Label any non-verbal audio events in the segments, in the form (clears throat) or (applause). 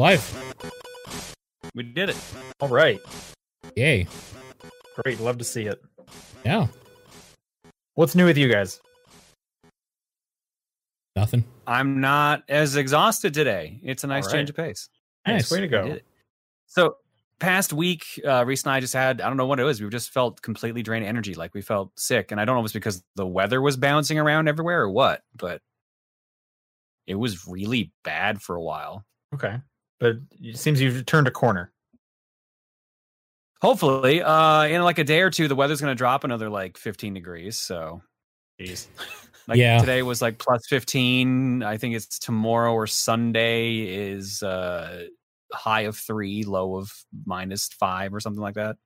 We're live. We did it. All right. Yay. Great. Love to see it. Yeah. What's new with you guys? Nothing. I'm not as exhausted today. It's a nice All right. change of pace. Nice. Way to go. So past week, uh, Reese and I just had I don't know what it was. We just felt completely drained energy, like we felt sick, and I don't know if it's because the weather was bouncing around everywhere or what, but it was really bad for a while. Okay. But it seems you've turned a corner. Hopefully, uh, in like a day or two, the weather's going to drop another like 15 degrees. So, Jeez. like Yeah. today was like plus 15. I think it's tomorrow or Sunday is uh, high of three, low of minus five or something like that,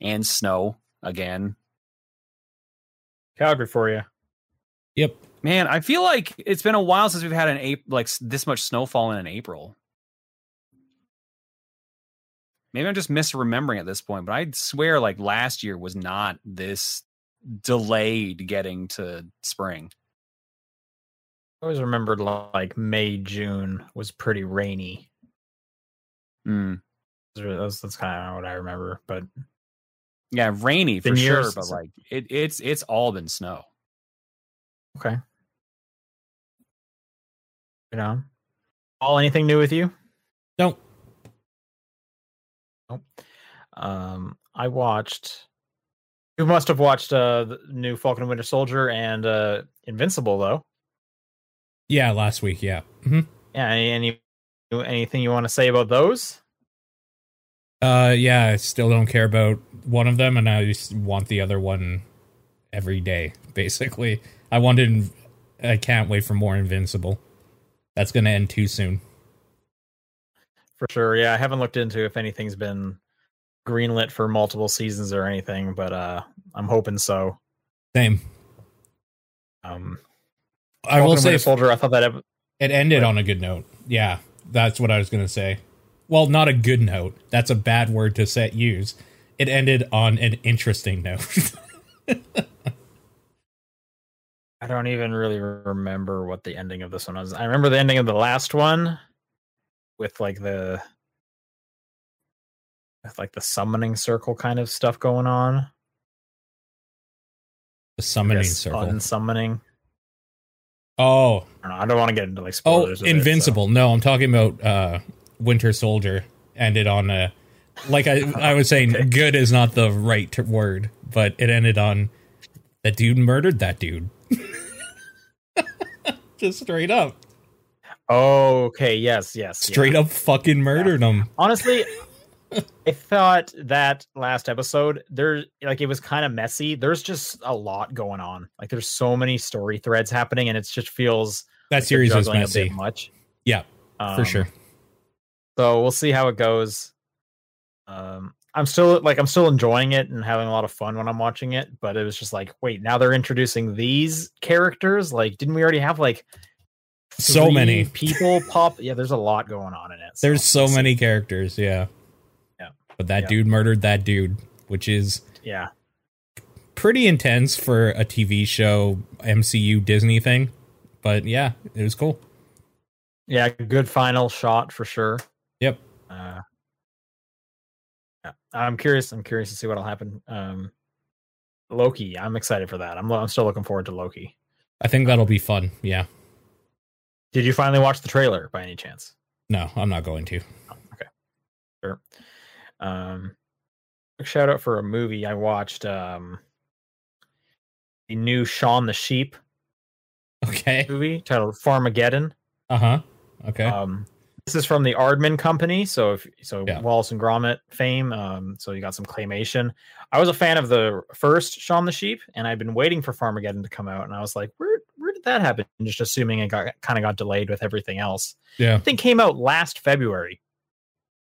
and snow again. Calgary for you. Yep. Man, I feel like it's been a while since we've had an April like this much snowfall in an April. Maybe I'm just misremembering at this point, but I'd swear like last year was not this delayed getting to spring. I always remembered like May, June was pretty rainy. Mm. That's, that's kind of what I remember. But Yeah, rainy for sure, years but like it, it's it's all been snow. okay. You know, all anything new with you? Um, I watched. You must have watched uh the new Falcon and Winter Soldier and uh Invincible though. Yeah, last week. Yeah. hmm Yeah. Any, any anything you want to say about those? Uh, yeah. I still don't care about one of them, and I just want the other one every day. Basically, I wanted. I can't wait for more Invincible. That's gonna end too soon. For sure. Yeah, I haven't looked into if anything's been greenlit for multiple seasons or anything, but uh I'm hoping so. Same. Um I will say Soldier, I thought that ep- it ended Right. on a good note. Yeah, that's what I was gonna say. Well, not a good note. That's a bad word to set use. It ended on an interesting note. (laughs) I don't even really remember what the ending of this one was. I remember the ending of the last one with like the with like the summoning circle kind of stuff going on. the summoning circle. Unsummoning. oh, I don't don't want to get into like oh, spoilers. with it, so- Invincible. No, I'm talking about uh, Winter Soldier. Ended on a like I (laughs) I was saying. Okay. Good is not the right t- word, but it ended on that dude murdered that dude. (laughs) Just straight up, Oh, okay. Yes, yes. yeah. straight up, fucking murdered him. honestly (laughs) i thought that last episode there like it was kind of messy there's just a lot going on like there's so many story threads happening and it just feels That like series was messy. much Yeah, for Um, sure. so we'll see how it goes um i'm still like i'm still enjoying it and having a lot of fun when i'm watching it but it was just like wait now they're introducing these characters like didn't we already have like So many. people pop yeah there's a lot going on in it There's so we'll see. many characters, yeah. Yeah. But that Yeah. dude murdered that dude, which is yeah pretty intense for a TV show, MCU Disney thing. But yeah, it was cool. Yeah, good final shot for sure. Yep. Uh, yeah, I'm curious. I'm curious to see what'll happen. Um, Loki, I'm excited for that. I'm I'm still looking forward to Loki. I think that'll be fun. Yeah. Did you finally watch the trailer by any chance? No, I'm not going to. Okay. Sure. Um, shout out for a movie I watched. Um, the new Shaun the Sheep Okay. movie titled Farmageddon. Uh huh. Okay. Um, this is from the Aardman Company, so if so, Yeah. Wallace and Gromit fame. Um, so you got some claymation. I was a fan of the first Shaun the Sheep, and I've been waiting for Farmageddon to come out, and I was like, where that happen? Just assuming it got kind of got delayed with everything else. yeah. I think came out last February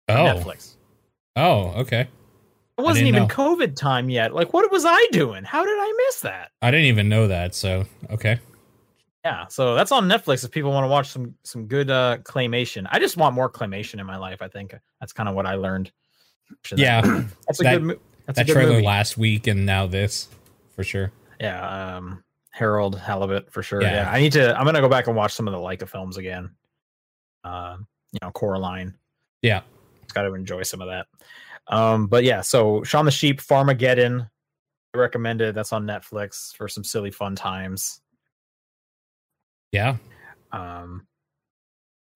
Oh. Netflix. Oh. Okay. It wasn't even know. COVID time yet. Like, what was I doing? How did I miss that? I didn't even know that. So okay. Yeah, so that's on Netflix if people want to watch some some good uh claymation. I just want more claymation in my life. I think that's kind of what I learned. Should Yeah. that- that's a that- good. That's that a good trailer movie. last week and now this for sure. Yeah, um, Harold Halibut for sure. Yeah. Yeah. I need to. I'm gonna go back and watch some of the Laika films again. Um, you know Coraline. Yeah. got to enjoy some of that. Um, but yeah, so Shaun the Sheep, Farmageddon, I recommend it. That's on Netflix for some silly fun times. Yeah. Um,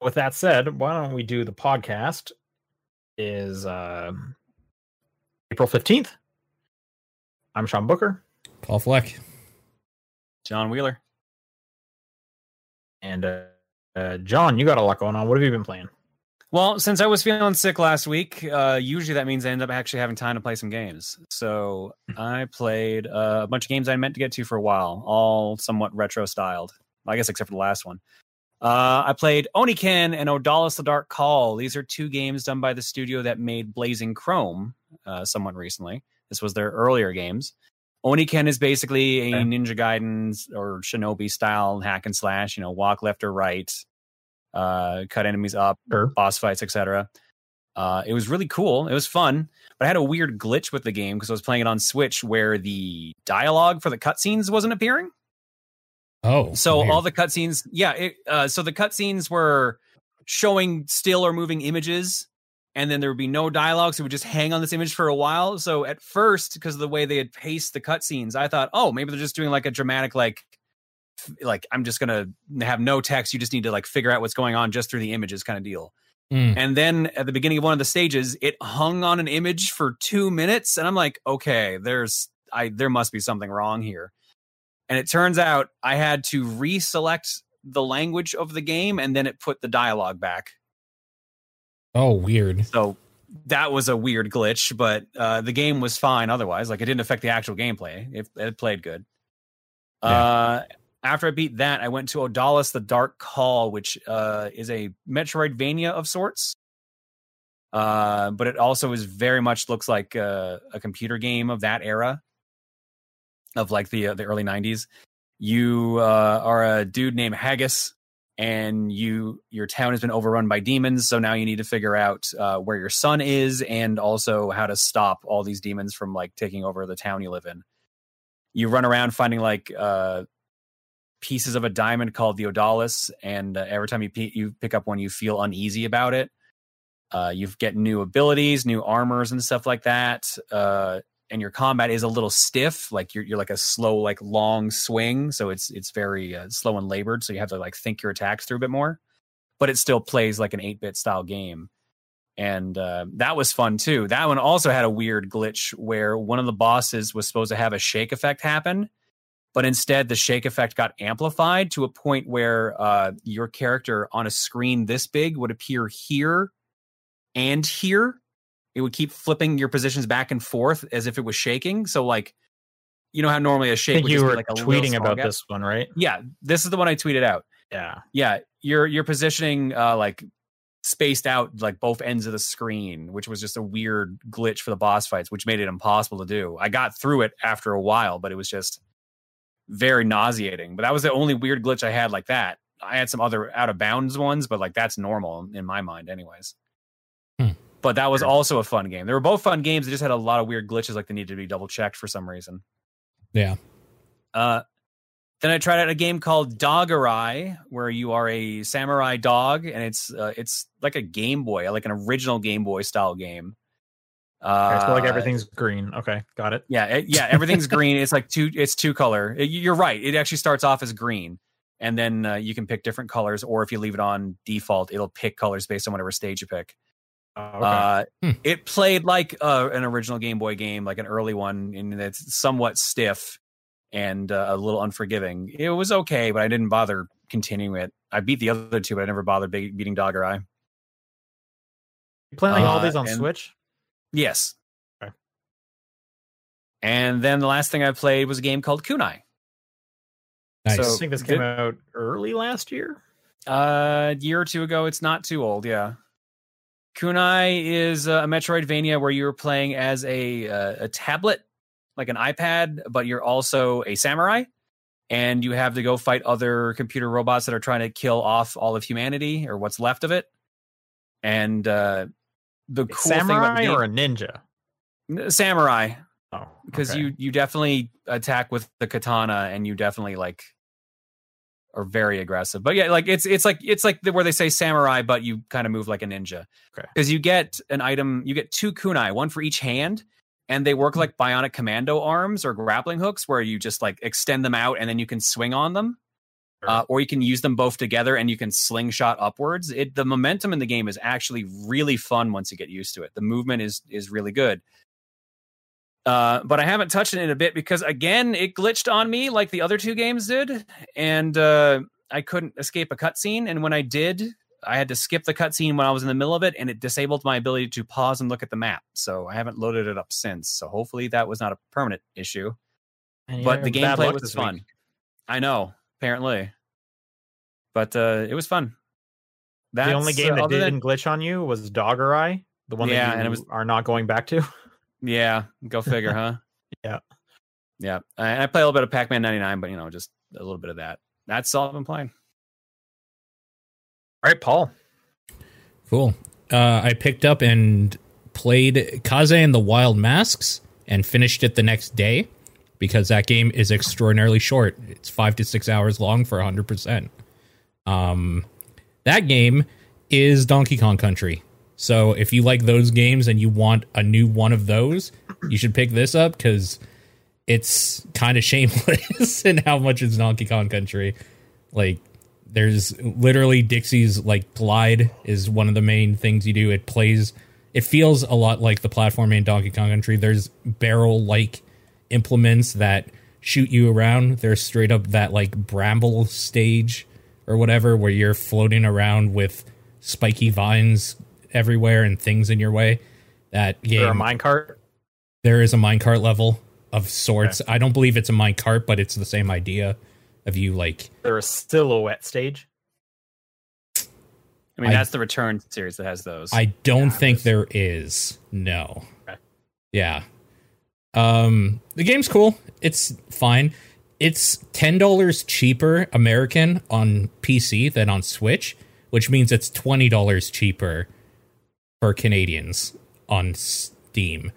with that said, why don't we do the podcast? Is uh, April fifteenth. I'm Sean Booker, Paul Fleck. John Wheeler. and uh, uh, John. You got a lot going on. What have you been playing? Well, since I was feeling sick last week, uh, usually that means I end up actually having time to play some games. So I played uh, a bunch of games I meant to get to for a while, all somewhat retro styled. I guess except for the last one. Uh, I played Oniken and Odallus the Dark Call. These are two games done by the studio that made Blazing Chrome uh, somewhat recently. This was their earlier games. Oniken is basically a Okay. Ninja Gaiden or Shinobi style hack and slash. You know, walk left or right, uh, cut enemies up, Sure. boss fights, etc. Uh, it was really cool. It was fun, but I had a weird glitch with the game because I was playing it on Switch where the dialogue for the cutscenes wasn't appearing. Oh. So weird. all the cutscenes, yeah. It, uh, so the cutscenes were showing still or moving images, and then there would be no dialogue, so it would just hang on this image for a while. So at first, because of the way they had paced the cutscenes, I thought, oh, maybe they're just doing like a dramatic, like, like I'm just gonna have no text. You just need to like figure out what's going on just through the images, kind of deal. Mm. And then at the beginning of one of the stages, it hung on an image for two minutes, and I'm like, okay, there's I there must be something wrong here. And it turns out I had to reselect the language of the game, and then it put the dialogue back. Oh, weird. So that was a weird glitch, but uh, the game was fine otherwise. Like it didn't affect the actual gameplay. It, it played good. Yeah. Uh, after I beat that, I went to Odallus the Dark Call, which uh, is a Metroidvania of sorts. Uh, but it also is very much looks like uh, a computer game of that era, of like the uh, the early '90s. You uh, are a dude named Haggis, and you your town has been overrun by demons. So now you need to figure out uh, where your son is, and also how to stop all these demons from like taking over the town you live in. You run around finding like uh, pieces of a diamond called the Odallus, and uh, every time you pe- you pick up one, you feel uneasy about it. Uh, you get new abilities, new armors, and stuff like that. And your combat is a little stiff, like you're you're like a slow, like long swing, so it's it's very uh, slow and labored. So you have to like think your attacks through a bit more, but it still plays like an eight bit style game. And uh, that was fun too. That one also had a weird glitch where one of the bosses was supposed to have a shake effect happen, but instead the shake effect got amplified to a point where uh, your character on a screen this big would appear here and here. It would keep flipping your positions back and forth as if it was shaking. So, like, you know how normally a shake think would you were like a tweeting about gap? this one, right? Yeah, this is the one I tweeted out. Yeah. Yeah, you're you're positioning uh, like spaced out like both ends of the screen, which was just a weird glitch for the boss fights, which made it impossible to do. I got through it after a while, but it was just very nauseating. But that was the only weird glitch I had like that. I had some other out of bounds ones, but like that's normal in my mind, anyways. But that was also a fun game. They were both fun games. They just had a lot of weird glitches, like they needed to be double checked for some reason. Yeah. Uh, then I tried out a game called Dogurai, where you are a samurai dog, and it's uh, it's like a Game Boy, like an original Game Boy style game. Uh, Okay, so like everything's green. Okay, got it. yeah, it- yeah, everything's (laughs) green. It's like two, it's two color. It- you're right. It actually starts off as green, and then uh, you can pick different colors, or if you leave it on default, it'll pick colors based on whatever stage you pick. Oh, okay. Uh, Hmm. It played like uh, an original Game Boy game, like an early one, and it's somewhat stiff and uh, a little unforgiving. It was okay, but I didn't bother continuing it. I beat the other two, but I never bothered be- beating Dogurai. you playing all uh, these on and- Switch? Yes. Okay. And then the last thing I played was a game called Kunai. Nice. I So- think this did- came out early last year. Uh, a year or two ago. It's not too old. Yeah. Kunai is a Metroidvania where you're playing as a uh, a tablet, like an iPad, but you're also a samurai, and you have to go fight other computer robots that are trying to kill off all of humanity or what's left of it. And uh, the cool thing about samurai or a ninja? samurai Oh, because okay. you you definitely attack with the katana and you definitely like are very aggressive. But yeah, like it's it's like it's like the, where they say samurai, but you kind of move like a ninja. Okay. Because you get an item, you get two kunai, one for each hand, and they work like bionic commando arms or grappling hooks, where you just like extend them out and then you can swing on them. Sure. Uh, or you can use them both together and you can slingshot upwards. It the momentum in the game is actually really fun once you get used to it. The movement is is really good. Uh, but I haven't touched it in a bit because again, it glitched on me like the other two games did, and uh, I couldn't escape a cutscene. And when I did, I had to skip the cutscene when I was in the middle of it, and it disabled my ability to pause and look at the map. So I haven't loaded it up since. So hopefully that was not a permanent issue. But the gameplay was fun. week. I know, apparently, but uh, it was fun. That's, the only game uh, that didn't glitch on you was Dogurai, the one Yeah, that you and it was- are not going back to. (laughs) Yeah, go figure, huh? (laughs) Yeah. Yeah. And I play a little bit of Pac Man 99, but, you know, just a little bit of that. That's all I've been playing. All right, Paul. Cool. Uh, I picked up and played Kaze and the Wild Masks and finished it the next day because that game is extraordinarily short. It's five to six hours long for 100%. Um, that game is Donkey Kong Country. So if you like those games and you want a new one of those, you should pick this up because it's kind of shameless (laughs) in how much it's Donkey Kong Country. Like, there's literally Dixie's like glide is one of the main things you do. It plays, it feels a lot like the platform in Donkey Kong Country. There's barrel like implements that shoot you around. There's straight up that like bramble stage or whatever where you're floating around with spiky vines everywhere and things in your way. That Is there a game, minecart? there is a minecart level of sorts. I don't believe it's a minecart, but it's the same idea of you like There a silhouette stage? I mean, I- that's the Return series that has those. I don't Yeah, think there is. No. Okay. Yeah. Um the game's cool. It's fine. It's $10 cheaper American on PC than on Switch, which means it's $20 cheaper for Canadians on Steam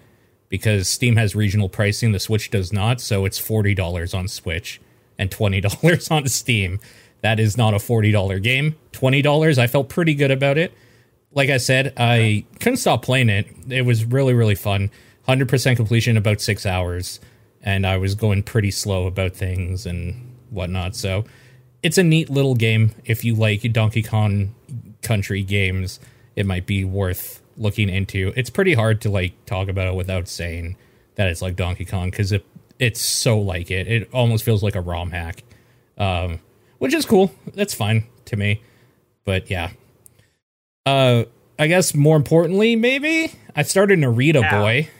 because Steam has regional pricing, the Switch does not, so it's $40 on Switch and $20 (laughs) on Steam. That is not a $40 game. $20, I felt pretty good about it like I said, I couldn't stop playing it. It was really, really fun. 100% completion in about six hours. And I was going pretty slow about things and whatnot. So it's a neat little game. If you like Donkey Kong Country games, it might be worth looking into. It's pretty hard to like talk about it without saying that it's like Donkey Kong because it, it's so like it. It almost feels like a ROM hack, um, which is cool. That's fine to me. But yeah, uh, I guess more importantly, maybe I started Narita Yeah. Boy.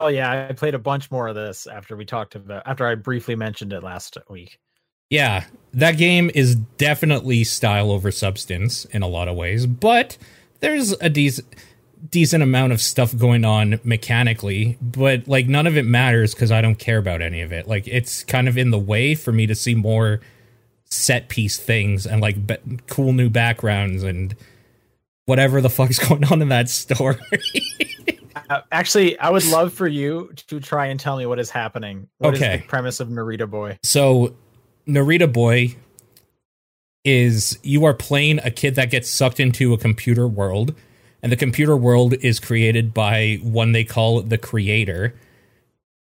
Oh yeah, I played a bunch more of this after we talked about after I briefly mentioned it last week. Yeah, that game is definitely style over substance in a lot of ways, but there's a decent decent amount of stuff going on mechanically, but like none of it matters because I don't care about any of it. Like it's kind of in the way for me to see more set piece things and like be- cool new backgrounds and whatever the fuck's (laughs) going on in that story. Uh, actually, I would love for you to try and tell me what is happening. What is Okay. the premise of Narita Boy? So, Narita Boy is you are playing a kid that gets sucked into a computer world, and the computer world is created by one they call the creator.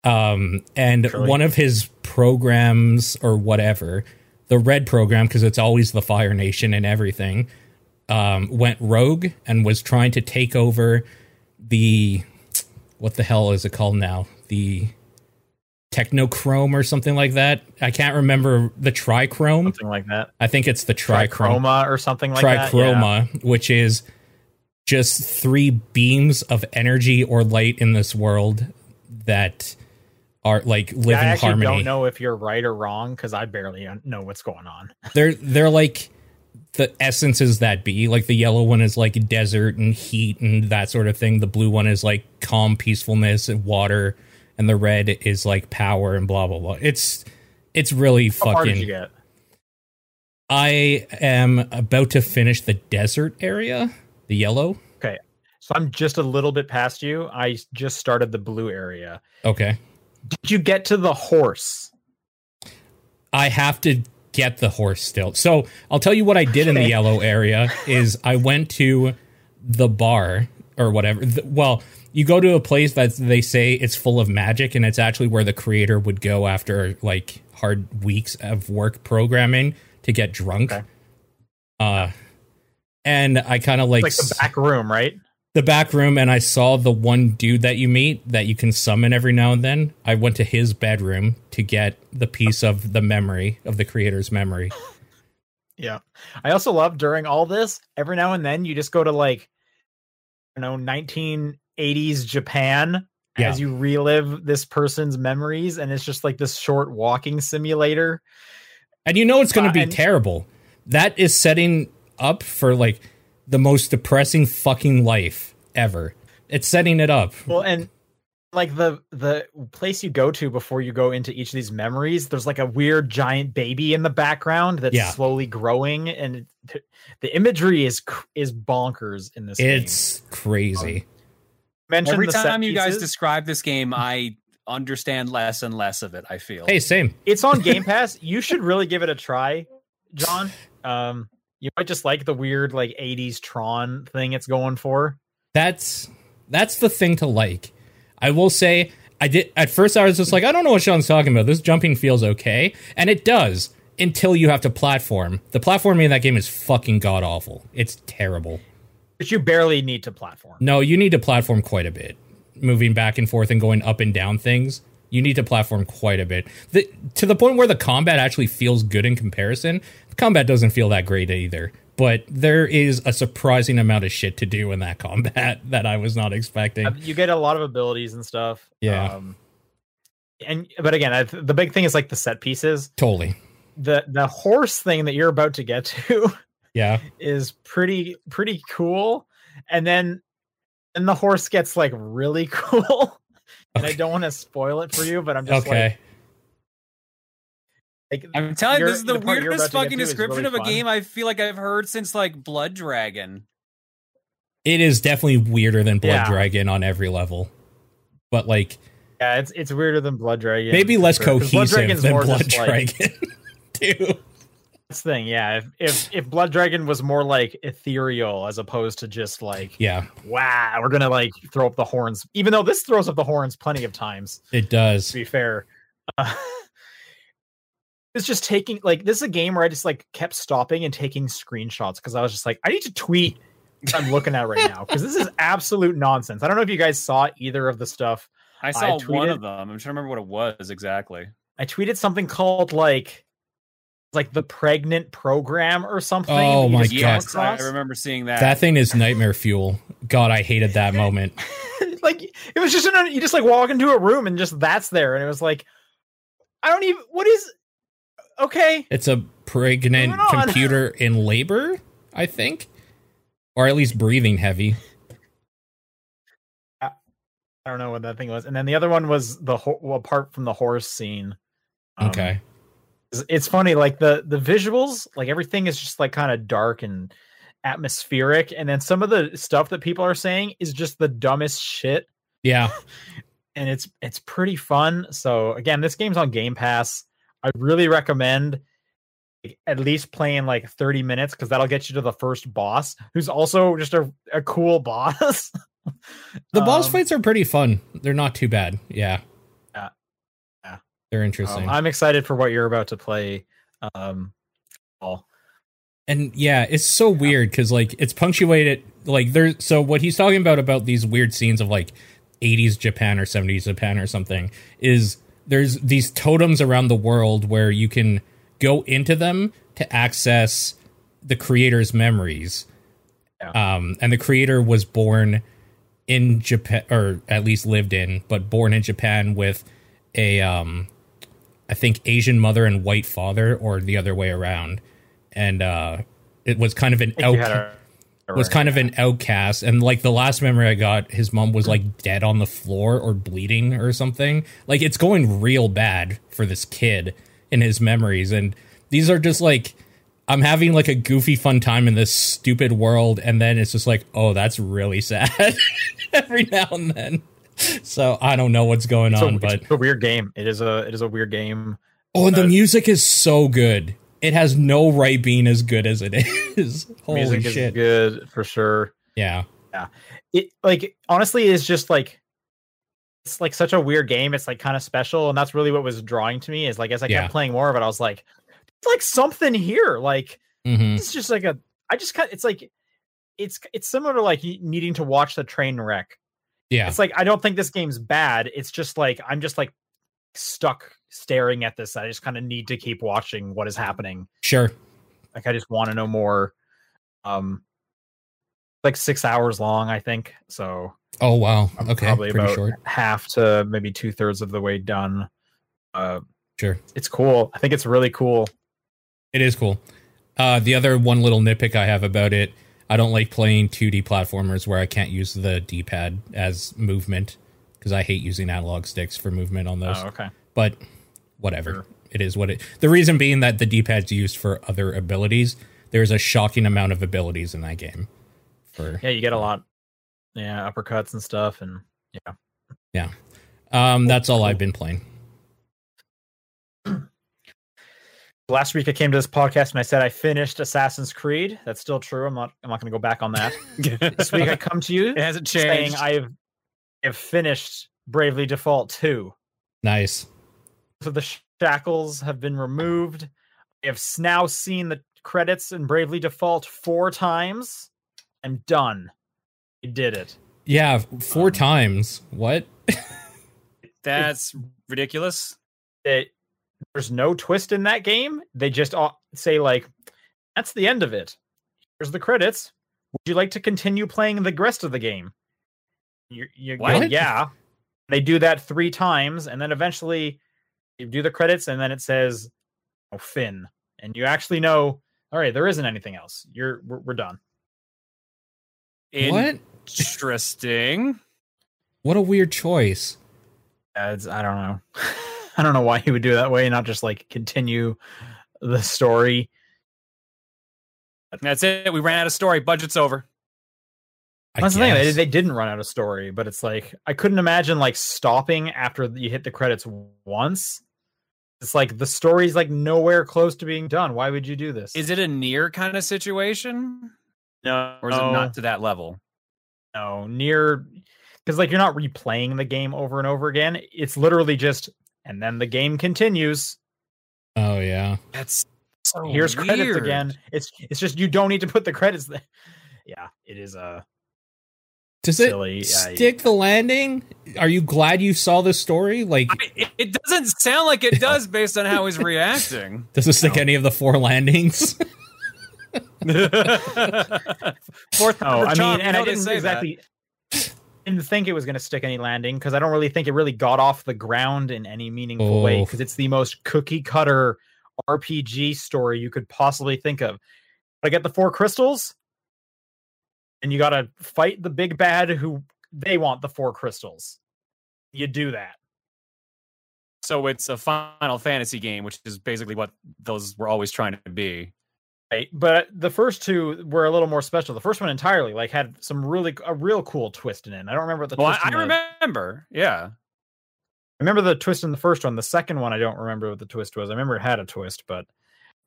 Um, and one of his programs or whatever, the red program, because it's always the Fire Nation and everything, um, went rogue and was trying to take over the what the hell is it called now? The Technochrome or something like that. I can't remember the Trichrome. Something like that. I think it's the Trichrome. Trichroma or something like that. yeah. Trichroma, which is just three beams of energy or light in this world that are like live Yeah, I in harmony. don't know if you're right or wrong because I barely know what's going on. (laughs) They're they're like the essences that be. Like the yellow one is like desert and heat and that sort of thing. The blue one is like calm, peacefulness and water, and the red is like power and blah blah blah. It's it's really How far did you fucking. get? I am about to finish the desert area, the yellow. Okay, so I'm just a little bit past you. I just started the blue area. Okay. Did you get to the horse? I have to get the horse still. So I'll tell you what I did in the yellow area is I went to the bar or whatever. Well, you go to a place that they say it's full of magic, and it's actually where the creator would go after like hard weeks of work programming to get drunk. Okay. Uh, and I kind of like, like the back room, right? the back room and I saw the one dude that you meet that you can summon every now and then. I went to his bedroom to get the piece of the memory of the creator's memory. Yeah. I also love during all this, every now and then you just go to like, you know, 1980s Japan Yeah. as you relive this person's memories. And it's just like this short walking simulator. And you know it's going to be terrible. That is setting up for like the most depressing fucking life ever. It's setting it up. Well, and like the the place you go to before you go into each of these memories, there's like a weird giant baby in the background that's Yeah. slowly growing, and the imagery is cr- is bonkers in this. game. It's crazy. Mention Every the time you guys describe this game, I understand less and less of it. I feel. Hey, same. it's on Game (laughs) Pass. you should really give it a try, John. Um, you might just like the weird like '80s Tron thing it's going for. That's that's the thing to like. I will say I did at first I was just like I don't know what Sean's talking about. This jumping feels okay, and it does until you have to platform. The platforming in that game is fucking god awful. It's terrible. But you barely need to platform. No, you need to platform quite a bit. Moving back and forth and going up and down things. You need to platform quite a bit. The, to the point where the combat actually feels good in comparison. The combat doesn't feel that great either. But there is a surprising amount of shit to do in that (laughs) combat that I was not expecting. Uh, You get a lot of abilities and stuff. Yeah. Um, and but again, I, the big thing is like the set pieces. Totally. the The horse thing that you're about to get to (laughs) Yeah. is pretty pretty cool, and then and the horse gets like really (laughs) cool. And I don't want to spoil it for you, but I'm just Okay. like, like I'm telling you, this is the, part you're weirdest about to get fucking description really of a fun. game I feel like I've heard since like Blood Dragon. it is definitely weirder than Blood Yeah. Dragon on every level. But like Yeah, it's it's weirder than Blood Dragon. maybe less for sure, 'cause Blood cohesive than Blood just, like, Dragon. (laughs) too. This thing. Yeah, if, if if Blood Dragon was more like ethereal as opposed to just like Yeah, wow, we're gonna like throw up the horns. Even though this throws up the horns plenty of times. it does. To be fair, uh, (laughs) it's just taking like this is a game where I just like kept stopping and taking screenshots because I was just like, I need to tweet what I'm looking at right now because this is absolute nonsense. I don't know if you guys saw either of the stuff. I saw one tweeted- of them. I'm trying to remember what it was exactly. I tweeted something called like like the pregnant program or something. Oh my God. I remember seeing that. That thing is nightmare fuel. God, I hated that (laughs) moment. (laughs) like it was just an, you just like walk into a room and just that's there and it was like I don't even what is okay It's a pregnant computer (laughs) in labor, I think, or at least breathing heavy. I don't know what that thing was and then the other one was the ho- apart from the horse scene um, Okay. It's, funny like the the visuals like everything is just like kind of dark and atmospheric and then some of the stuff that people are saying is just the dumbest shit Yeah. (laughs) and it's it's pretty fun. So again, this game's on Game Pass. I really recommend at least playing like 30 minutes because that'll get you to the first boss, who's also just a, a cool (laughs) boss. The boss Um, fights are pretty fun. They're not too bad. Yeah. Yeah. They're um, interesting. I'm excited for what you're about to play. Um, Paul. and yeah, it's so weird because like it's punctuated like there's so what he's talking about about these weird scenes of like 80s Japan or 70s Japan or something is there's these totems around the world where you can go into them to access the creator's memories. Um, and the creator was born in Japan, or at least lived in, but born in Japan with a, um, I think Asian mother and white father, or the other way around. And uh, it was kind of an outcast was kind of an outcast. And like the last memory i got his mom was like dead on the floor or bleeding or something. Like it's going real bad for this kid in his memories. And these are just like i'm having like a goofy fun time in this stupid world. And then it's just like oh that's really (laughs) sad every now and then (laughs) so i don't know what's going It's a, on but it's a weird game. It is a it is a weird game. Oh, and the Uh, music is so good. it has no right being as good as it (laughs) is. Holy Music shit! is good for sure. Yeah, Yeah. It like honestly is just like it's like such a weird game. It's like kind of special, and that's really what was drawing to me. Is like as I Yeah. kept playing more of it, I was like, it's like something here. Like hmm it's just like a. I just kind. It's like it's it's similar to like needing to watch the train wreck. Yeah, It's like I don't think this game's bad. It's just like I'm just like stuck staring at this. I just kind of need to keep watching what is happening. sure. Like I just want to know more. Um, like six hours long, I think. So Oh wow. I'm Okay, probably pretty about short. half to maybe two thirds of the way done. Uh, Sure, it's cool. I think it's really cool. it is cool. Uh, the other one little nitpick I have about it, I don't like playing 2D platformers where I can't use the D-pad as movement because I hate using analog sticks for movement on those. Oh, okay. but whatever. Sure. It is what it. The reason being that the D-pad's used for other abilities. There's a shocking amount of abilities in that game. For Yeah, you get a lot. Yeah, uppercuts and stuff, and yeah. um, that's all I've been playing. Last week I came to this podcast and I said I finished Assassin's Creed. That's still true. I'm not. I'm not going to go back on that. (laughs) this week I come to you it hasn't changed. saying changed. I've have finished Bravely Default 2. Nice. So the shackles have been removed. I have s- now seen the credits in Bravely Default four times. I'm done. I did it. Yeah, four Um, times. What? (laughs) That's ridiculous. It, there's no twist in that game. They just all say like, "That's the end of it. Here's the credits. Would you like to continue playing the rest of the game?" You, you go, yeah. They do that three times, and then eventually you do the credits, and then it says, "Oh, Finn," and you actually know. All right, there isn't anything else. You're we're, we're done. what? Interesting. What a weird choice. Uh, it's, I don't know. (laughs) I don't know why he would do it that way, not just like continue the story. That's it. We ran out of story. Budget's over. I That's the thing. They, they didn't run out of story, but it's like I couldn't imagine like stopping after you hit the credits once. It's like the story's like nowhere close to being done. Why would you do this? Is it a NieR kind of situation, no, or is it not to that level? no NieR? Because like you're not replaying the game over and over again. It's literally just and then the game continues. oh yeah. That's so Here's credits again. It's it's just you don't need to put the credits there. (laughs) Yeah, it is uh Does Silly, it yeah, stick the landing? Are you glad you saw this story? Like, I, it, it doesn't sound like it (laughs) does based on how he's reacting. (laughs) does it stick No. any of the four landings? Fourth Oh, I mean, and I didn't say that. Exactly didn't think it was going to stick any landing because I don't really think it really got off the ground in any meaningful way Oh. because it's the most cookie cutter RPG story you could possibly think of. I get the four crystals, and you got to fight the big bad who they want the four crystals. You do that. So it's a Final Fantasy game, which is basically what those were always trying to be. Right. But the first two were a little more special. The first one entirely like had some really a real cool twist in it. I don't remember what the Well, twist I, I the- remember. Yeah. I remember the twist in the first one. The second one, I don't remember what the twist was. I remember it had a twist, but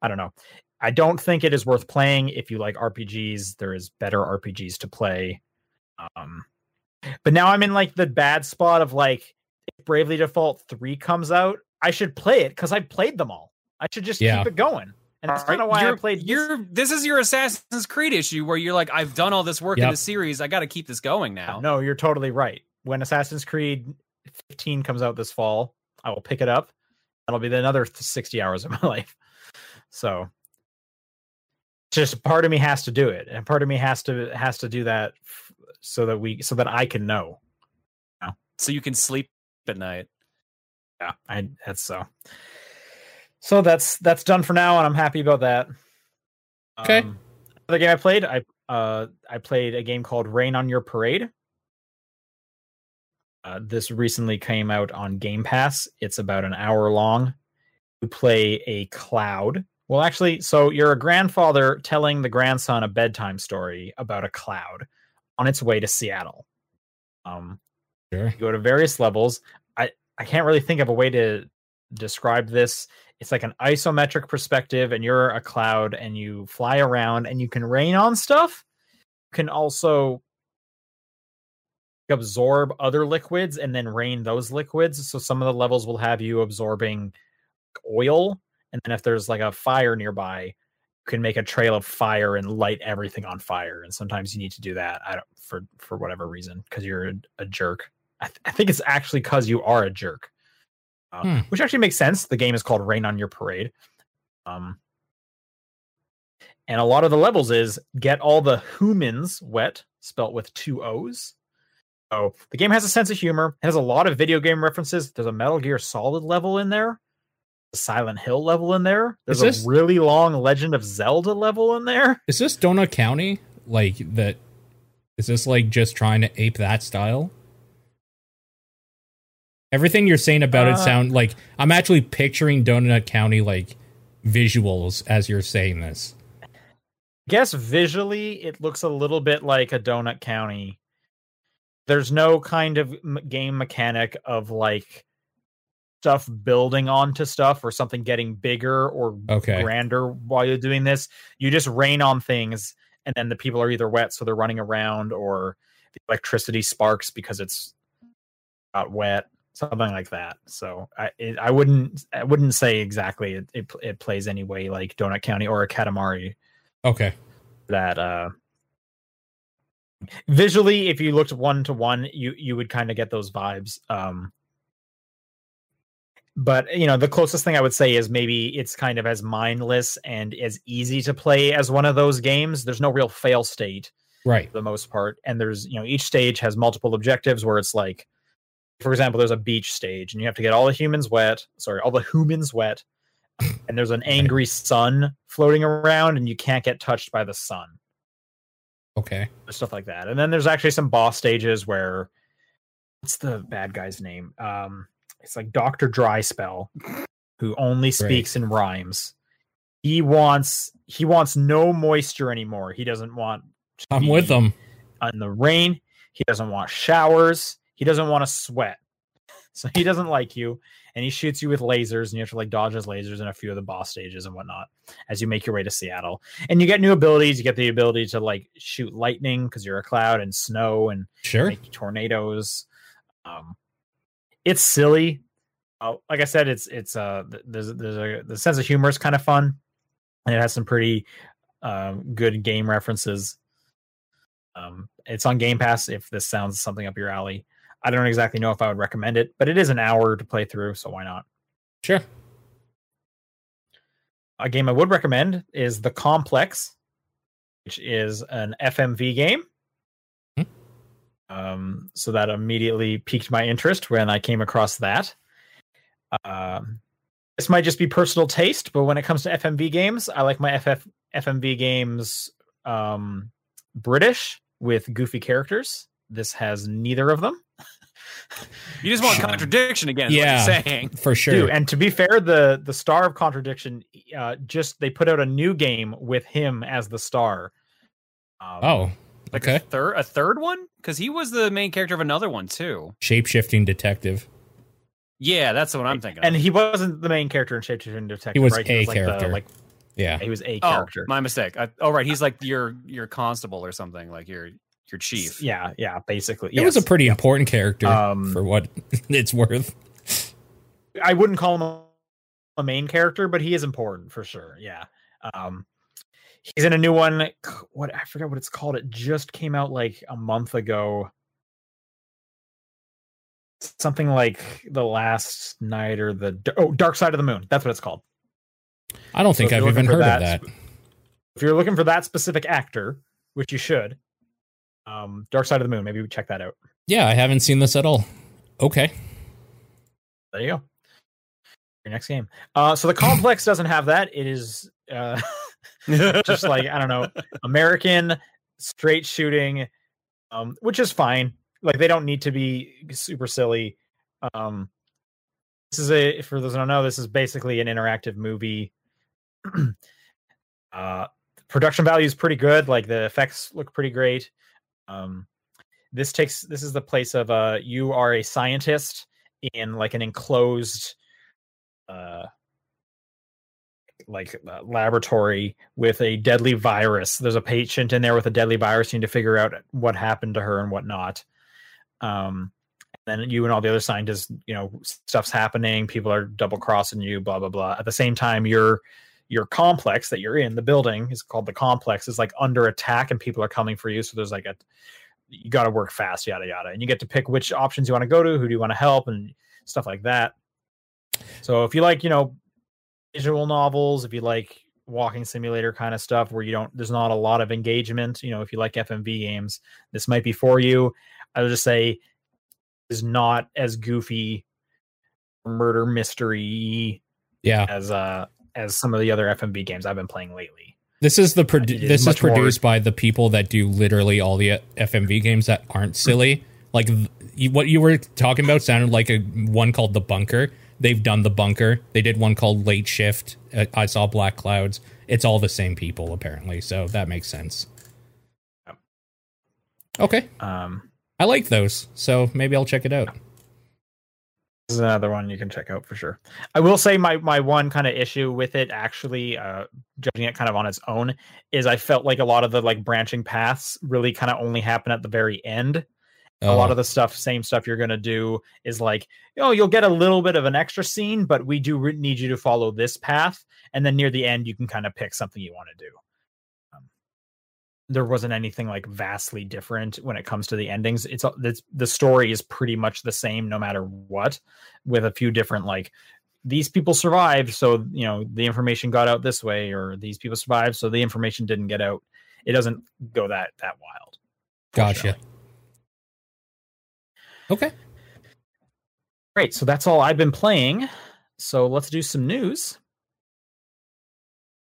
I don't know. I don't think it is worth playing if you like RPGs. There is better RPGs to play. Um, but now I'm in like the bad spot of like, if Bravely Default 3 comes out, I should play it because I've played them all. I should just Yeah. keep it going. And that's kind of why I you're- played this. You're this is your Assassin's Creed issue where you're like, I've done all this work in the series. I got to keep this going now. No, you're totally right. When Assassin's Creed 15 comes out this fall, I will pick it up. That'll be another 60 hours of (laughs) my life. So just part of me has to do it and part of me has to has to do that so that we so that I can know. So you can sleep at night. Yeah, I that's so. So that's that's done for now and I'm happy about that. Okay. Um, another game I played, I uh I played a game called Rain on Your Parade. Uh, this recently came out on Game Pass. It's about an hour long. You play a cloud. Well, actually, so you're a grandfather telling the grandson a bedtime story about a cloud on its way to Seattle. Um, Sure. you go to various levels. I I can't really think of a way to describe this. It's like an isometric perspective, and you're a cloud, and you fly around, and you can rain on stuff. You can also absorb other liquids and then rain those liquids. So some of the levels will have you absorbing oil, and then if there's like a fire nearby, you can make a trail of fire and light everything on fire. And sometimes you need to do that. I don't for for whatever reason because you're a, a jerk. I, th- I think it's actually because you are a jerk, uh, Hmm. which actually makes sense. The game is called Rain on Your Parade. Um, and a lot of the levels is get all the humans wet, spelt with two O's. Oh, the game has a sense of humor. It has a lot of video game references. There's a Metal Gear Solid level in there, a Silent Hill level in there. There's this- a really long Legend of Zelda level in there. Is this Donut County? Like that? Is this like just trying to ape that style? Everything you're saying about it Uh, sound like I'm actually picturing Donut County like visuals as you're saying this. guess visually it looks a little bit like a donut county there's no kind of m- game mechanic of like stuff building onto stuff or something getting bigger or Okay. grander while you're doing this you just rain on things and then the people are either wet so they're running around or the electricity sparks because it's got wet something like that so i it, i wouldn't i wouldn't say exactly it, it, it plays any way like donut county or a katamari Okay. that uh visually if you looked one to one you you would kind of get those vibes um but you know the closest thing i would say is maybe it's kind of as mindless and as easy to play as one of those games there's no real fail state Right. for the most part and there's you know each stage has multiple objectives where it's like for example there's a beach stage and you have to get all the humans wet sorry all the humans wet and there's an angry sun floating around and you can't get touched by the sun Okay. stuff like that. And then there's actually some boss stages where what's the bad guy's name? Um it's like Dr. Dry Spell, who only speaks in rhymes. He wants he wants no moisture anymore. He doesn't want to I'm be with him. in the rain. He doesn't want showers. He doesn't want to sweat. (laughs) So he doesn't like you, and he shoots you with lasers, and you have to like dodge his lasers in a few of the boss stages and whatnot as you make your way to Seattle. And you get new abilities. You get the ability to like shoot lightning because you're a cloud, and snow, and Sure. make tornadoes. Um, it's silly. Uh, like I said, it's it's uh th- there's there's a the sense of humor is kind of fun, and it has some pretty um, good game references. Um, it's on Game Pass. If this sounds something up your alley, I don't exactly know if I would recommend it, but it is an hour to play through, so why not? Sure. A game I would recommend is The Complex, which is an FMV game. Hmm. Um, so that immediately piqued my interest when I came across that. Um, this might just be personal taste, but when it comes to FMV games, I like my FF FMV games um, British with goofy characters. This has neither of them. You just want Um, contradiction again. Yeah. What saying. For sure. Dude, and to be fair, the the star of contradiction, uh, just they put out a new game with him as the star. Um, oh. Like Okay. a third, a third one, because he was the main character of another one too. Shape shifting detective. Yeah, that's what I'm thinking. and of. he wasn't the main character in Shapeshifting Detective. He was right? a like the- character. like Yeah. he was a oh, character. my mistake. I, oh, right, he's like your your constable or something, like your your chief. Yeah, yeah, basically. It was a pretty important character Um, for what (laughs) it's worth. I wouldn't call him a, a main character, but he is important for sure. Yeah. Um he's in a new one. What I forgot what it's called. It just came out like a month ago. Something like the last night or the oh Dark Side of the Moon. That's what it's called. I don't think if I've even heard for of that. If you're looking for that specific actor, which you should, um, Dark Side of the Moon, maybe we check that out. Yeah, I haven't seen this at all. Okay. There you go. Your next game. Uh, so the (laughs) complex doesn't have that. It is uh, (laughs) just like I don't know, American straight shooting, um, which is fine. Like they don't need to be super silly. Um, this is a for those who don't know, this is basically an interactive movie. (clears throat) uh, production value is pretty good. Like the effects look pretty great. Um, this takes this is the place of uh, you are a scientist in like an enclosed uh like uh, laboratory with a deadly virus. There's a patient in there with a deadly virus. You need to figure out what happened to her and whatnot. Um, then you and all the other scientists, you know, stuff's happening. People are double crossing you. Blah blah blah. At the same time, your your complex that you're in, the building is called the complex, is like under attack, and people are coming for you. So there's like a you got to work fast, yada yada, and you get to pick which options you want to go to, who do you want to help, and stuff like that. So if you like, you know, visual novels, if you like walking simulator kind of stuff where you don't there's not a lot of engagement, you know, if you like FMV games, this might be for you. I would just say is not as goofy murder mystery Yeah. as uh as some of the other FMV games I've been playing lately. This is the produ- is this is much more- produced by the people that do literally all the FMV games that aren't silly. Like what you were talking about sounded like a one called The Bunker. They've done The Bunker. They did one called Late Shift. Uh, I saw Black Clouds. It's all the same people apparently, so that makes sense. Okay, Um I like those, so maybe I'll check it out. This is another one you can check out for sure. I will say my my one kind of issue with it, actually, uh, judging it kind of on its own, is I felt like a lot of the like branching paths really kind of only happen at the very end. A lot Oh, of the stuff, same stuff you're gonna do is like, you know, you'll get a little bit of an extra scene, but we do re- need you to follow this path, and then near the end you can kind of pick something you want to do. There wasn't anything like vastly different when it comes to the endings. It's it's the story is pretty much the same no matter what, with a few different like these people survived, so you know the information got out this way, or these people survived, so the information didn't get out. It doesn't go that that wild. gotcha. Okay. Great. So that's all I've been playing. So let's do some news.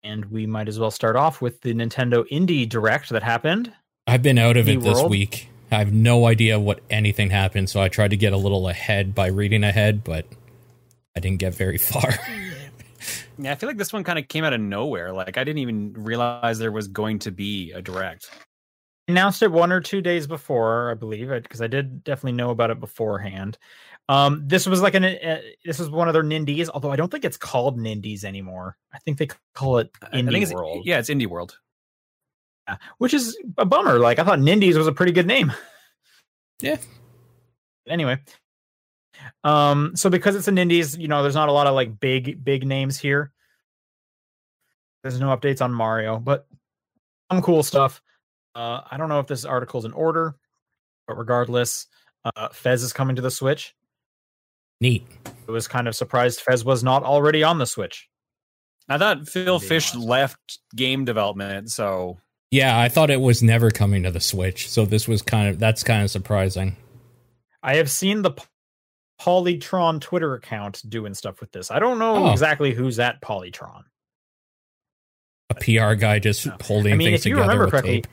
And we might as well start off with the Nintendo Indie Direct that happened. I've been out of it this World? week. I have no idea what anything happened, so I tried to get a little ahead by reading ahead, but I didn't get very (laughs) far. Yeah, I feel like this one kind of came out of nowhere. Like I didn't even realize there was going to be a direct. Announced it one or two days before, I believe, because I did definitely know about it beforehand. Um, this was like an uh, this was one of their Nindies, although I don't think it's called Nindies anymore. I think they call it Indie it's, World, Yeah, it's Indie World. Yeah, which is a bummer. Like I thought Nindies was a pretty good name. Yeah. Anyway, um, so because it's an Indies, you know, there's not a lot of like big big names here. There's no updates on Mario, but some cool stuff. Uh, I don't know if this article's in order, but regardless, uh, Fez is coming to the Switch. Neat. It was kind of surprised Fez was not already on the Switch. I thought Phil Being Fish honest. left game development, so Yeah, I thought it was never coming to the Switch, so this was kind of that's kind of surprising. I have seen the Polytron Twitter account doing stuff with this. I don't know Oh. exactly who's at Polytron. A PR guy just No. holding I mean, things if you together remember with correctly, tape.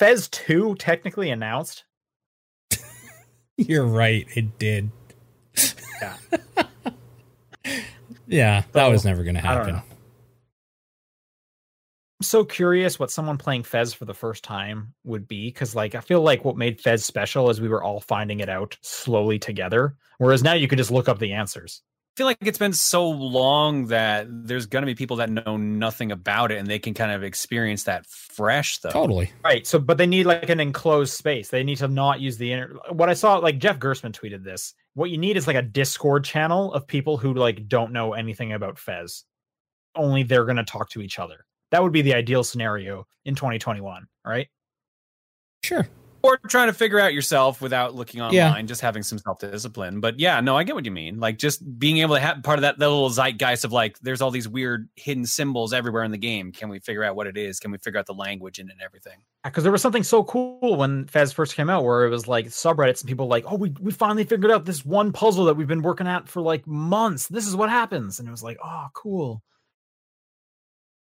Fez 2 technically announced. (laughs) You're right, it did. Yeah. (laughs) Yeah, that was never going to happen. I'm so curious what someone playing Fez for the first time would be because, like, I feel like what made Fez special is we were all finding it out slowly together. Whereas now you can just look up the answers. I feel like it's been so long that there's going to be people that know nothing about it and they can kind of experience that fresh though. Totally. Right. So, but they need like an enclosed space. They need to not use the inter. What I saw, like Jeff Gerstmann tweeted this. What you need is like a Discord channel of people who like don't know anything about Fez. Only they're going to talk to each other. That would be the ideal scenario in 2021. Right. Sure. Or trying to figure out yourself without looking online, Yeah. just having some self discipline. But yeah, no, I get what you mean. Like just being able to have part of that, that little zeitgeist of like, there's all these weird hidden symbols everywhere in the game. Can we figure out what it is? Can we figure out the language in it and everything? Because there was something so cool when Fez first came out, where it was like subreddits and people like, "Oh, we we finally figured out this one puzzle that we've been working at for like months. This is what happens," and it was like, "Oh, cool."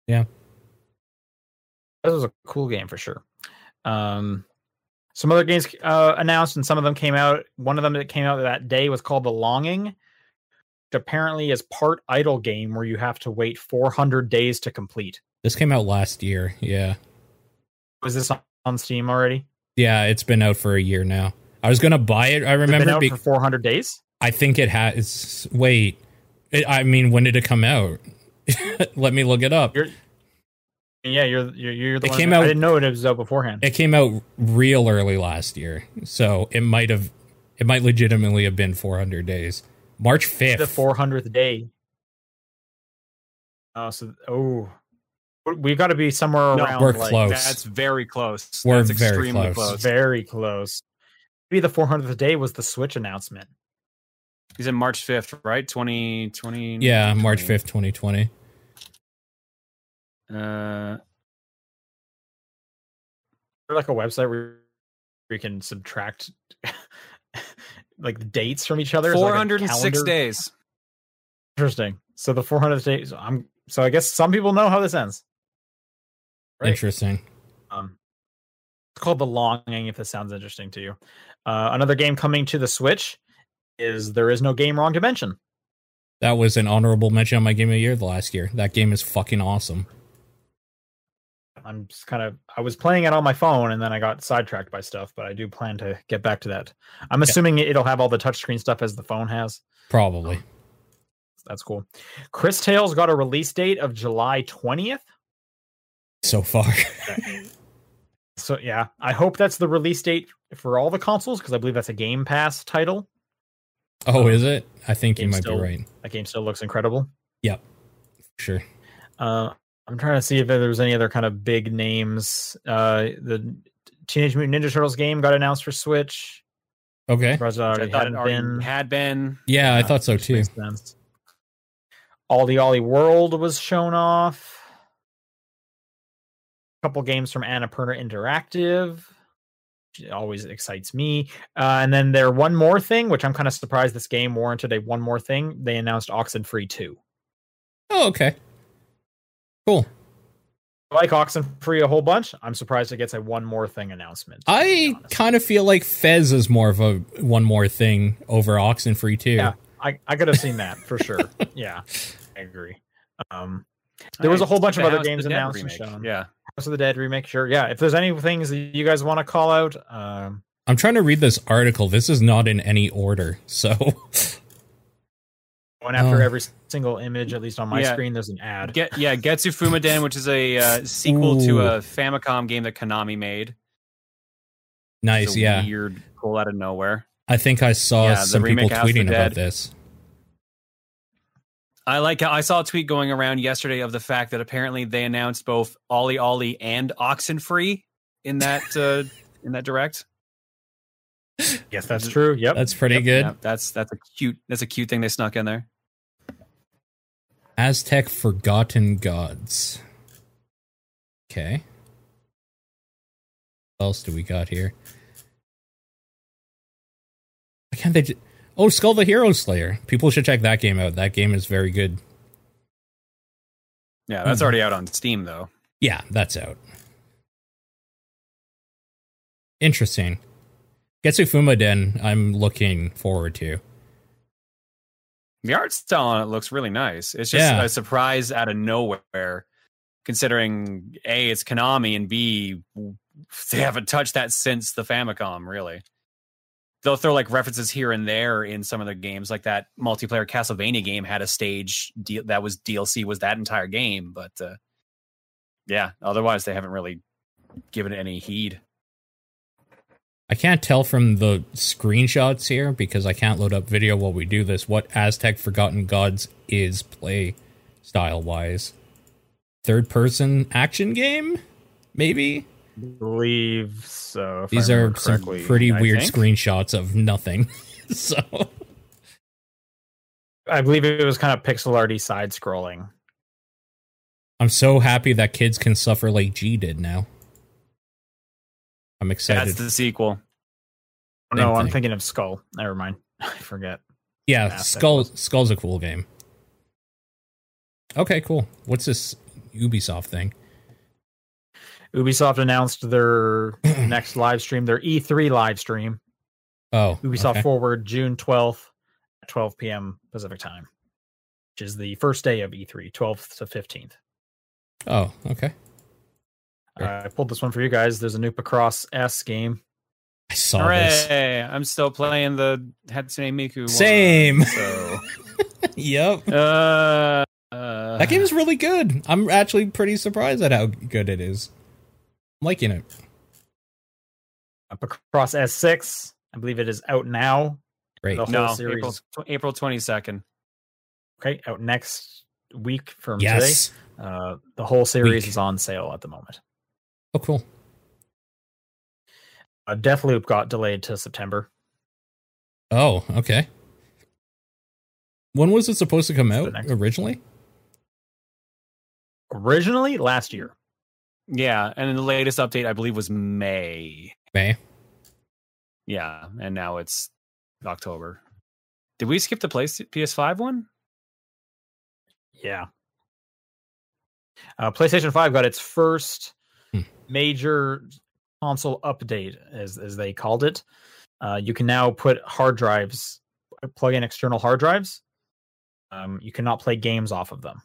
Yeah. This was a cool game for sure. Um, some other games uh, announced, and some of them came out. One of them that came out that day was called The Longing, which apparently is part idle game where you have to wait 400 days to complete. This came out last year. Yeah. Was this on- Steam already? Yeah, it's been out for a year now. I was going to buy it. I it remember out be- for 400 days. I think it has wait. It, I mean, when did it come out? (laughs) Let me look it up. You're, yeah, you're you're, you're the It one. came I out- didn't know it was out beforehand. It came out real early last year, so it might have, it might legitimately have been 400 days. March 5th. the 400th day. Oh, so oh, we've got to be somewhere No, around. we're like, close. That's very close. We're That's very extremely close. close. Very close. Maybe the 400th day was the Switch announcement. He's in March 5th, right? 2020. yeah, March 5th, 2020. Uh, Or like a website where you can subtract (laughs) like the dates from each other. It's like 406 days. Interesting. So the 400th day. So I'm. So I guess some people know how this ends. Right. Interesting. Um, it's called The Longing, if this sounds interesting to you. Uh, another game coming to the Switch is There Is No Game Wrong Dimension. That was an honorable mention on my game of the year the last year. That game is fucking awesome. I'm just kind of, I was playing it on my phone and then I got sidetracked by stuff, but I do plan to get back to that. I'm assuming it'll have all the touchscreen stuff as the phone has. Probably. That's cool. Cris Tales got a release date of July 20th. So far. (laughs) So yeah, I hope that's the release date for all the consoles because I believe that's a Game Pass title. oh, is it? I think you might still- be right. That game still looks incredible. Yep. Sure. Uh, I'm trying to see if there was any other kind of big names. Uh, the Teenage Mutant Ninja Turtles game got announced for Switch. Okay. I thought it hadn't already been. had been. Yeah, I Yeah, thought so too. All the Ollie Ollie World was shown off. A couple games from Annapurna Interactive. which Always excites me. Uh, and then there one more thing, which I'm kind of surprised this game warranted a one more thing. They announced Oxenfree 2. Oh, okay. Cool. I like Oxenfree a whole bunch. I'm surprised it gets a one more thing announcement. I kind of feel like Fez is more of a one more thing over Oxenfree too. Yeah. I, I could have seen that for sure. (laughs) yeah, I agree. Um, There was a whole bunch of other House games the Dead announced and shown. Yeah. House of the Dead remake, sure. Yeah, if there's any things that you guys want to call out, um, I'm trying to read this article. This is not in any order. So (laughs) going after Oh. every single image, at least on my Yeah. screen, there's an ad. Get yeah, Getsu Fumaden, which is a uh, sequel to a Famicom game that Konami made. It's nice, a yeah. Weird pull out of nowhere. I think I saw Yeah, some people remake House of the tweeting about this. I like how I saw a tweet going around yesterday of the fact that apparently they announced both OlliOlli and Oxenfree in that uh, (laughs) in that direct. yes, that's true. Yep. That's pretty Yep, good. yep, that's that's a cute that's a cute thing they snuck in there. Aztech Forgotten Gods. Okay. What else do we got here? Why can't they? Ju- oh, Skull the Hero Slayer. People should check that game out. That game is very good. Yeah, that's Mhm. already out on Steam though. Yeah, that's out. Interesting. Getsu Fumaden, I'm looking forward to. The art style on it looks really nice. It's just Yeah. a surprise out of nowhere, considering A, it's Konami, and B, they haven't touched that since the Famicom, really. They'll throw like references here and there in some of their games, like that multiplayer Castlevania game had a stage deal that was DLC, was that entire game. But uh, yeah, otherwise, they haven't really given it any heed. I can't tell from the screenshots here because I can't load up video while we do this what Aztech Forgotten Gods is play style wise. Third person action game? Maybe? believe so. These are some pretty I weird think. screenshots of nothing. (laughs) so I believe it was kind of pixel arty side scrolling. I'm so happy that kids can suffer like G did now. I'm excited. That's the sequel. Oh, no, Same I'm thinking of Skull. Never mind. (laughs) I forget. yeah, Aztec Skull Skull's a cool game. Okay, cool. What's this Ubisoft thing? Ubisoft announced their (clears throat) next live stream, their E3 live stream. Oh, Ubisoft okay. Forward, June 12th at 12 p.m. Pacific time, which is the first day of E E3, 12th to 15th. Oh, okay. Sure. Uh, I pulled this one for you guys. There's a new Picross S game. I saw this. Hooray! I'm still playing the Hatsune Miku. one, Same. so (laughs) yep. Uh, Uh, That game is really good. I'm actually pretty surprised at how good it is. I'm liking it. Picross S6. I believe it is out now. Great. The whole no series. April April twenty second. Okay, out next week from Yes. today. Uh, the whole series Week. is on sale at the moment. Oh, cool. Uh, Deathloop got delayed to September. Oh, okay. When was it supposed to come the out next- originally? Originally last year. Yeah, and then the latest update I believe was May. May. Yeah, and now it's October. Did we skip the place PS5 one? Yeah. Uh, PlayStation 5 got its first. Major console update, as, as they called it. Uh, you can now put hard drives, plug in external hard drives. Um, you cannot play games off of them.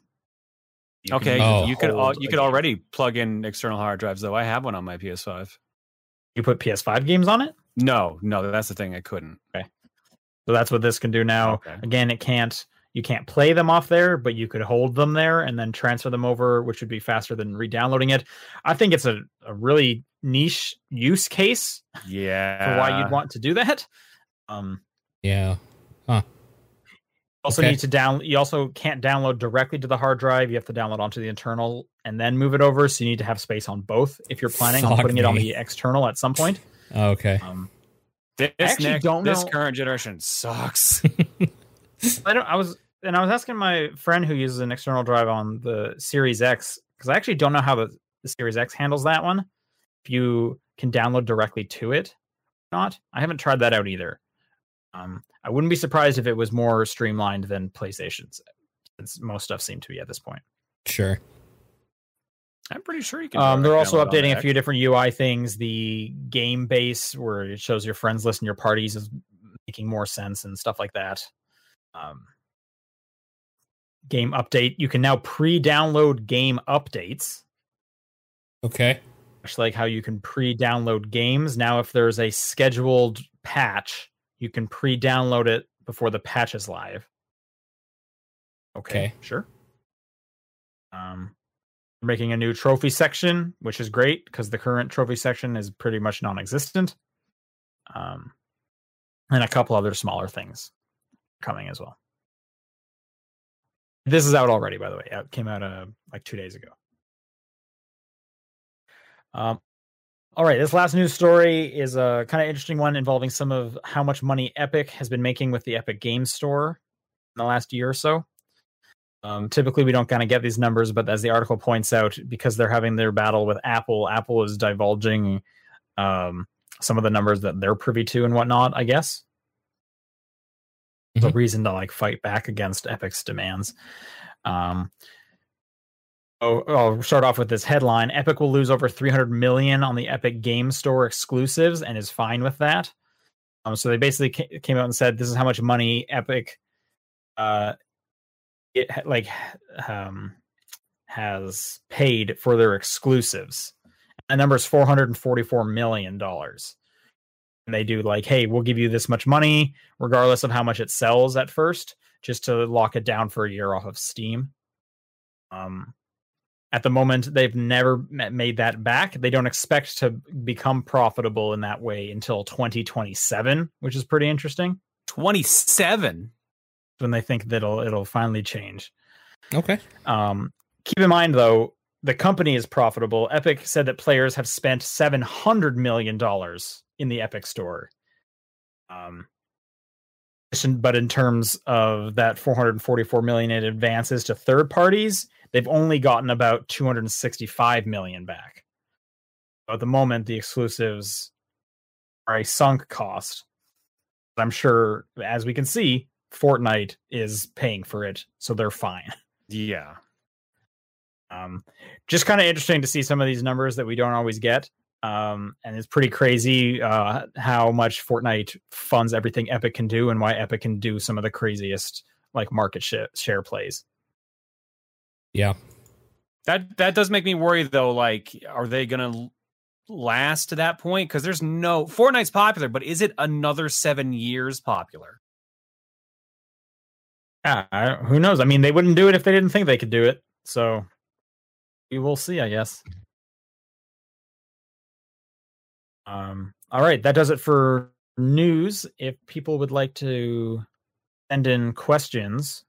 You Okay, use Oh. you could al- you a could game. already plug in external hard drives though. I have one on my PS5. You put PS5 games on it? No, no, that's the thing. I couldn't. Okay, so that's what this can do now. Okay. Again, it can't you can't play them off there, but you could hold them there and then transfer them over, which would be faster than re-downloading it. I think it's a, a really niche use case Yeah. for why you'd want to do that. Um Yeah. also Okay. need to down you also can't download directly to the hard drive. You have to download onto the internal and then move it over. So you need to have space on both if you're planning on Fuck putting it on the external at some point. Okay. Um This, actually next, don't this know- current generation sucks. (laughs) (laughs) I don't. I was and I was asking my friend who uses an external drive on the Series X because I actually don't know how the, the Series X handles that one. If you can download directly to it, or not. I haven't tried that out either. Um, I wouldn't be surprised if it was more streamlined than PlayStation's, since most stuff seemed to be at this point. Sure. I'm pretty sure you can. Um, they're also download on updating a few different UI things. The game base, where it shows your friends list and your parties, is making more sense and stuff like that. Um, game update. You can now pre-download game updates, Okay. much like how you can pre-download games. Now, if there's a scheduled patch, you can pre-download it before the patch is live. Okay, Okay. sure. Um, we're making a new trophy section, which is great because the current trophy section is pretty much non-existent. Um, and a couple other smaller things coming as well. This is out already, by the way. It came out uh, like two days ago. Um, all right, this last news story is a kind of interesting one involving some of how much money Epic has been making with the Epic Game Store in the last year or so. Um, typically, we don't kind of get these numbers, but as the article points out, because they're having their battle with Apple, Apple is divulging um, some of the numbers that they're privy to and whatnot. I guess it's a reason to like fight back against Epic's demands. Um, Oh, I'll start off with this headline. Epic will lose over 300 million on the Epic Game Store exclusives and is fine with that. Um, so they basically came out and said this is how much money Epic, uh, it like um has paid for their exclusives. The number is 444 million dollars. And they do like, hey, we'll give you this much money regardless of how much it sells at first, just to lock it down for a year off of Steam. Um, at the moment they've never made that back they don't expect to become profitable in that way until 2027 which is pretty interesting 27. when they think that it'll it'll finally change Okay. um, keep in mind though the company is profitable epic said that players have spent 700 million dollars in the epic store um but in terms of that 444 million in advances to third parties they've only gotten about 265 million back at the moment the exclusives are a sunk cost i'm sure as we can see fortnite is paying for it so they're fine (laughs) Yeah. um, just kind of interesting to see some of these numbers that we don't always get. Um, and it's pretty crazy uh, how much Fortnite funds everything Epic can do and why Epic can do some of the craziest like market share, share plays. Yeah. That that does make me worry though. Like, are they gonna last to that point? Because there's no Fortnite's popular, but is it another seven years popular? Yeah, I, who knows? I mean, they wouldn't do it if they didn't think they could do it. So we will see, I guess. Um, all right, that does it for news. If people would like to send in questions,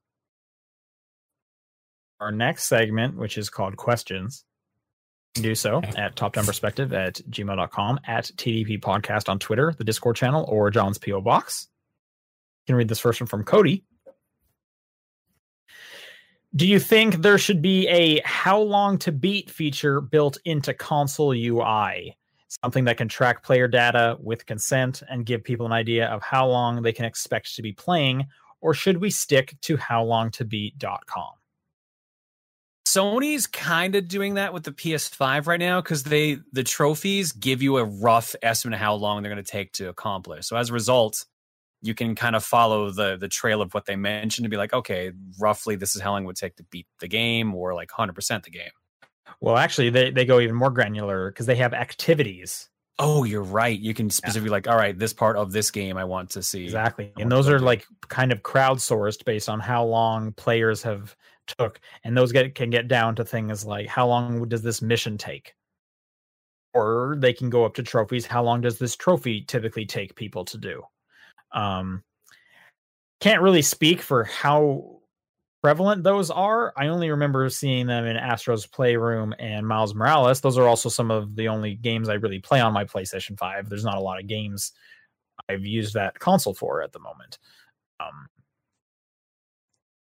our next segment, which is called questions, do so (laughs) at top down perspective at gmail.com, at TDP podcast on Twitter, the Discord channel, or John's P.O. Box. You can read this first one from Cody. Do you think there should be a how long to beat feature built into console UI? Something that can track player data with consent and give people an idea of how long they can expect to be playing, or should we stick to howlongtobeat.com? Sony's kind of doing that with the PS5 right now because they the trophies give you a rough estimate of how long they're going to take to accomplish. So as a result, you can kind of follow the the trail of what they mentioned to be like, okay, roughly this is how long it would take to beat the game or like 100% the game. Well, actually, they, they go even more granular because they have activities. Oh, you're right. You can specifically like, all right, this part of this game I want to see. Exactly. And those are like kind of crowdsourced based on how long players have took. And those get can get down to things like how long does this mission take? Or they can go up to trophies. How long does this trophy typically take people to do? Um can't really speak for how prevalent those are. I only remember seeing them in Astro's Playroom and Miles Morales. Those are also some of the only games I really play on my PlayStation 5. There's not a lot of games I've used that console for at the moment. Um,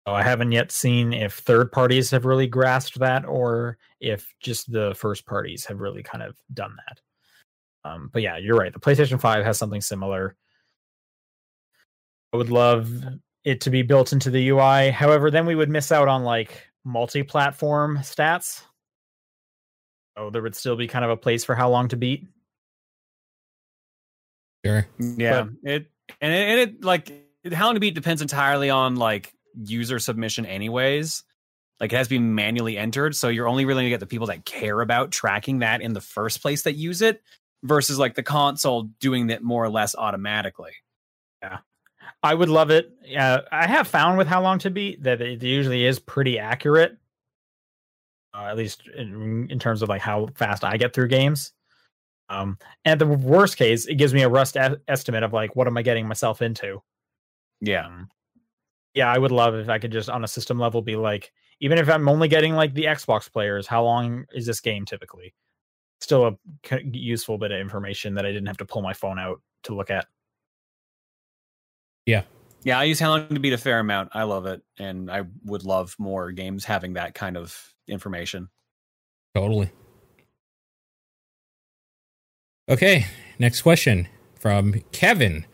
so I haven't yet seen if third parties have really grasped that or if just the first parties have really kind of done that. Um, but yeah, you're right. The PlayStation 5 has something similar. I would love it to be built into the UI. However, then we would miss out on like multi-platform stats. So there would still be kind of a place for how long to beat. Sure. Yeah, it and it, and it like how long to beat depends entirely on like user submission, anyways. Like it has to be manually entered, so you're only really gonna get the people that care about tracking that in the first place that use it, versus like the console doing that more or less automatically. I would love it. Yeah, I have found with how long to beat that it usually is pretty accurate. Uh, at least in, in terms of like how fast I get through games. Um, and the worst case, it gives me a rust e- estimate of like what am I getting myself into. Yeah, Um, yeah, I would love if I could just on a system level be like, even if I'm only getting like the Xbox players, how long is this game typically? Still a c- useful bit of information that I didn't have to pull my phone out to look at. Yeah. Yeah, I use how long to beat a fair amount. I love it, and I would love more games having that kind of information. Totally. Okay, next question from Kevin.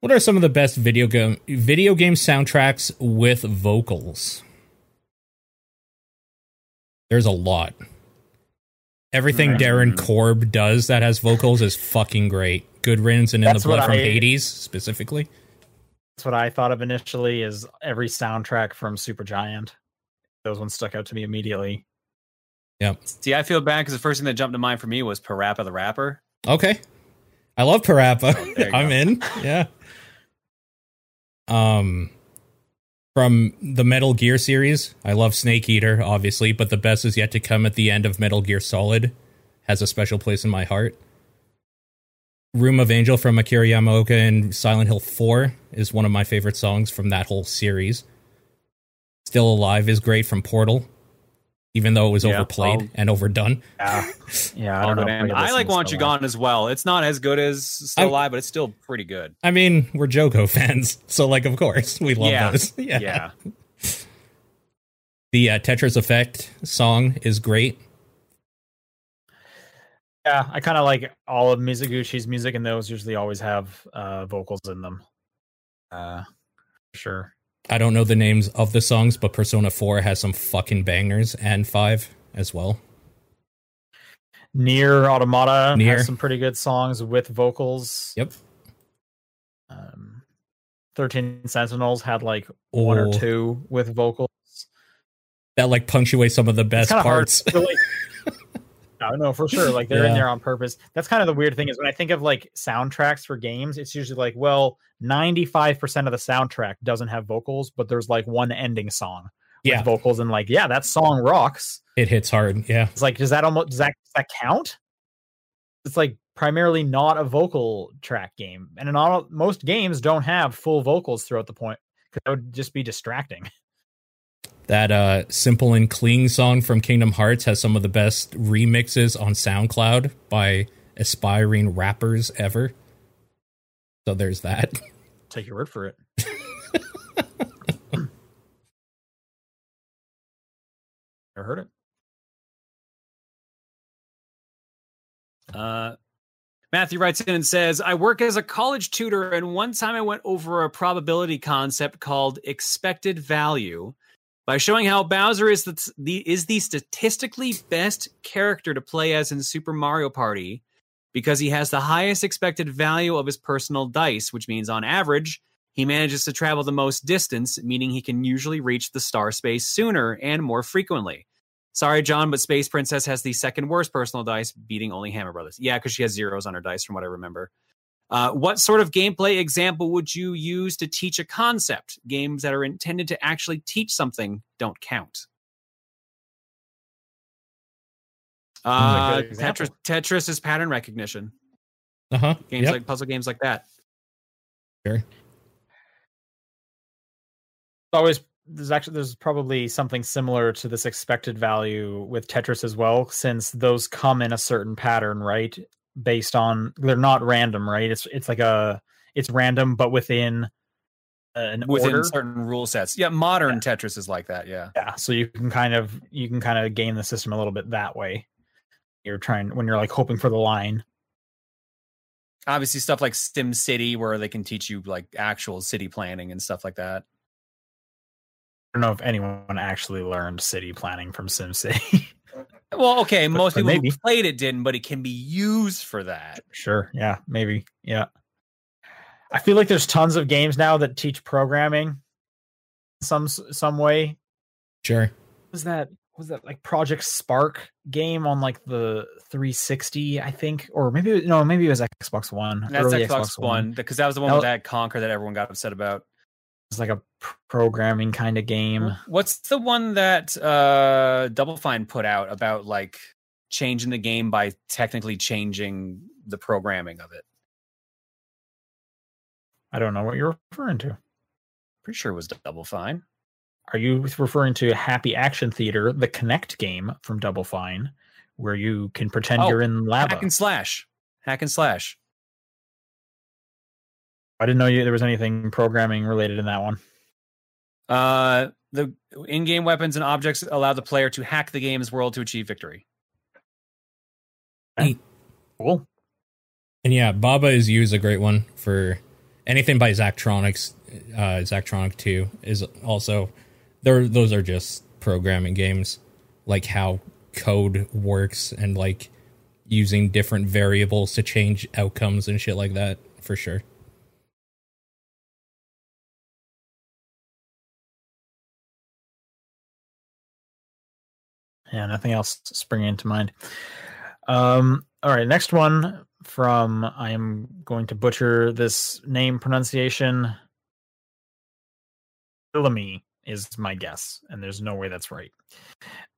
What are some of the best video game video game soundtracks with vocals? There's a lot. Everything Darren Mm. Korb does that has vocals is fucking great. Good Riddance and In That's the Blood from I- Hades specifically. That's what I thought of initially. Is every soundtrack from Supergiant? Those ones stuck out to me immediately. Yeah. See, I feel bad because the first thing that jumped to mind for me was Parappa the Rapper. Okay. I love Parappa. Oh, (laughs) I'm go. in. Yeah. Um from the Metal Gear series, I love Snake Eater, obviously, but the best is yet to come at the end of Metal Gear Solid. Has a special place in my heart. Room of Angel from Akira Yamaoka and Silent Hill 4 is one of my favorite songs from that whole series. Still Alive is great from Portal, even though it was Yeah, overplayed I'll- and overdone. Yeah, (laughs) yeah. I don't know. good, if and could I like to Want You Alive. Gone as well. It's not as good as Still I- Alive, but it's still pretty good. I mean, we're JoCo fans, (laughs) so like, of course, we love Yeah. those. (laughs) Yeah. yeah. The uh, Tetris Effect song is great. Yeah, I kind of like all of Mizuguchi's music, and those usually always have uh, vocals in them. Uh, for sure. I don't know the names of the songs, but Persona 4 has some fucking bangers, and 5 as well. NieR Automata NieR. has some pretty good songs with vocals. Yep. Um, Thirteen Sentinels had like one or Oh. two with vocals. That like punctuates some of the best parts. like- (laughs) No, no, for sure. Like they're in there on purpose. That's kind of the weird thing is when I think of like soundtracks for games, it's usually like, well, 95% of the soundtrack doesn't have vocals, but there's like one ending song with Yeah, vocals and like, yeah, that song rocks. it hits hard. Yeah, It's like, does that almost does that does that count? It's like primarily not a vocal track game. And in all most games don't have full vocals throughout the point because that would just be distracting. That uh, simple and clean song from Kingdom Hearts has some of the best remixes on SoundCloud by aspiring rappers ever. So there's that. Take your word for it. (laughs) Never heard it. Uh, Matthew writes in and says, I work as a college tutor, and one time I went over a probability concept called expected value by showing how Bowser is the, the is the statistically best character to play as in Super Mario Party because he has the highest expected value of his personal dice, which means on average, he manages to travel the most distance, meaning he can usually reach the star space sooner and more frequently. Sorry, John, but Space Princess has the second worst personal dice, beating only Hammer Brothers. Yeah, because she has zeros on her dice, from what I remember. Uh, what sort of gameplay example would you use to teach a concept? Games that are intended to actually teach something don't count. Uh. Tetris, Tetris is pattern recognition. Uh huh. Games Yep. like puzzle games like that. sure. always there's actually there's probably something similar to this expected value with Tetris as well, since those come in a certain pattern, right? Based on they're not random, right? It's it's like a it's random, but within an Within order. certain rule sets. Yeah, modern Tetris is like that. Yeah. Yeah, so you can kind of you can kind of game the system a little bit that way. You're trying when you're like hoping for the line. Obviously, stuff like SimCity, where they can teach you like actual city planning and stuff like that. I don't know if anyone actually learned city planning from SimCity. (laughs) Well, okay, But- most but people maybe. who played it didn't, but it can be used for that. Sure. Yeah. Maybe. Yeah. I feel like there's tons of games now that teach programming some some way. Sure. Was that was that like Project Spark game on like the 360? I think, or maybe no, maybe it was Xbox One. That's early Xbox, One because that was the one That with that Conquer that everyone got upset about. It's like a programming kind of game. What's the one that uh Double Fine put out about like changing the game by technically changing the programming of it? I don't know what you're referring to. Pretty sure it was Double Fine. Are you referring to Happy Action Theater, the Kinect game from Double Fine, where you can pretend Oh, you're in lava? Hack and slash. Hack and slash. I didn't know you there was anything programming related in that one. Uh the in-game weapons and objects allow the player to hack the game's world to achieve victory. Cool. And yeah, Baba is You is a great one for anything by Zachtronics. Uh, Zachtronic Two is also there. Those are just programming games, like how code works and like using different variables to change outcomes and shit like that. For sure. Yeah, nothing else springing into mind. Um, all right, next one from I am going to butcher this name pronunciation. Bellamy is my guess, and there's no way that's right.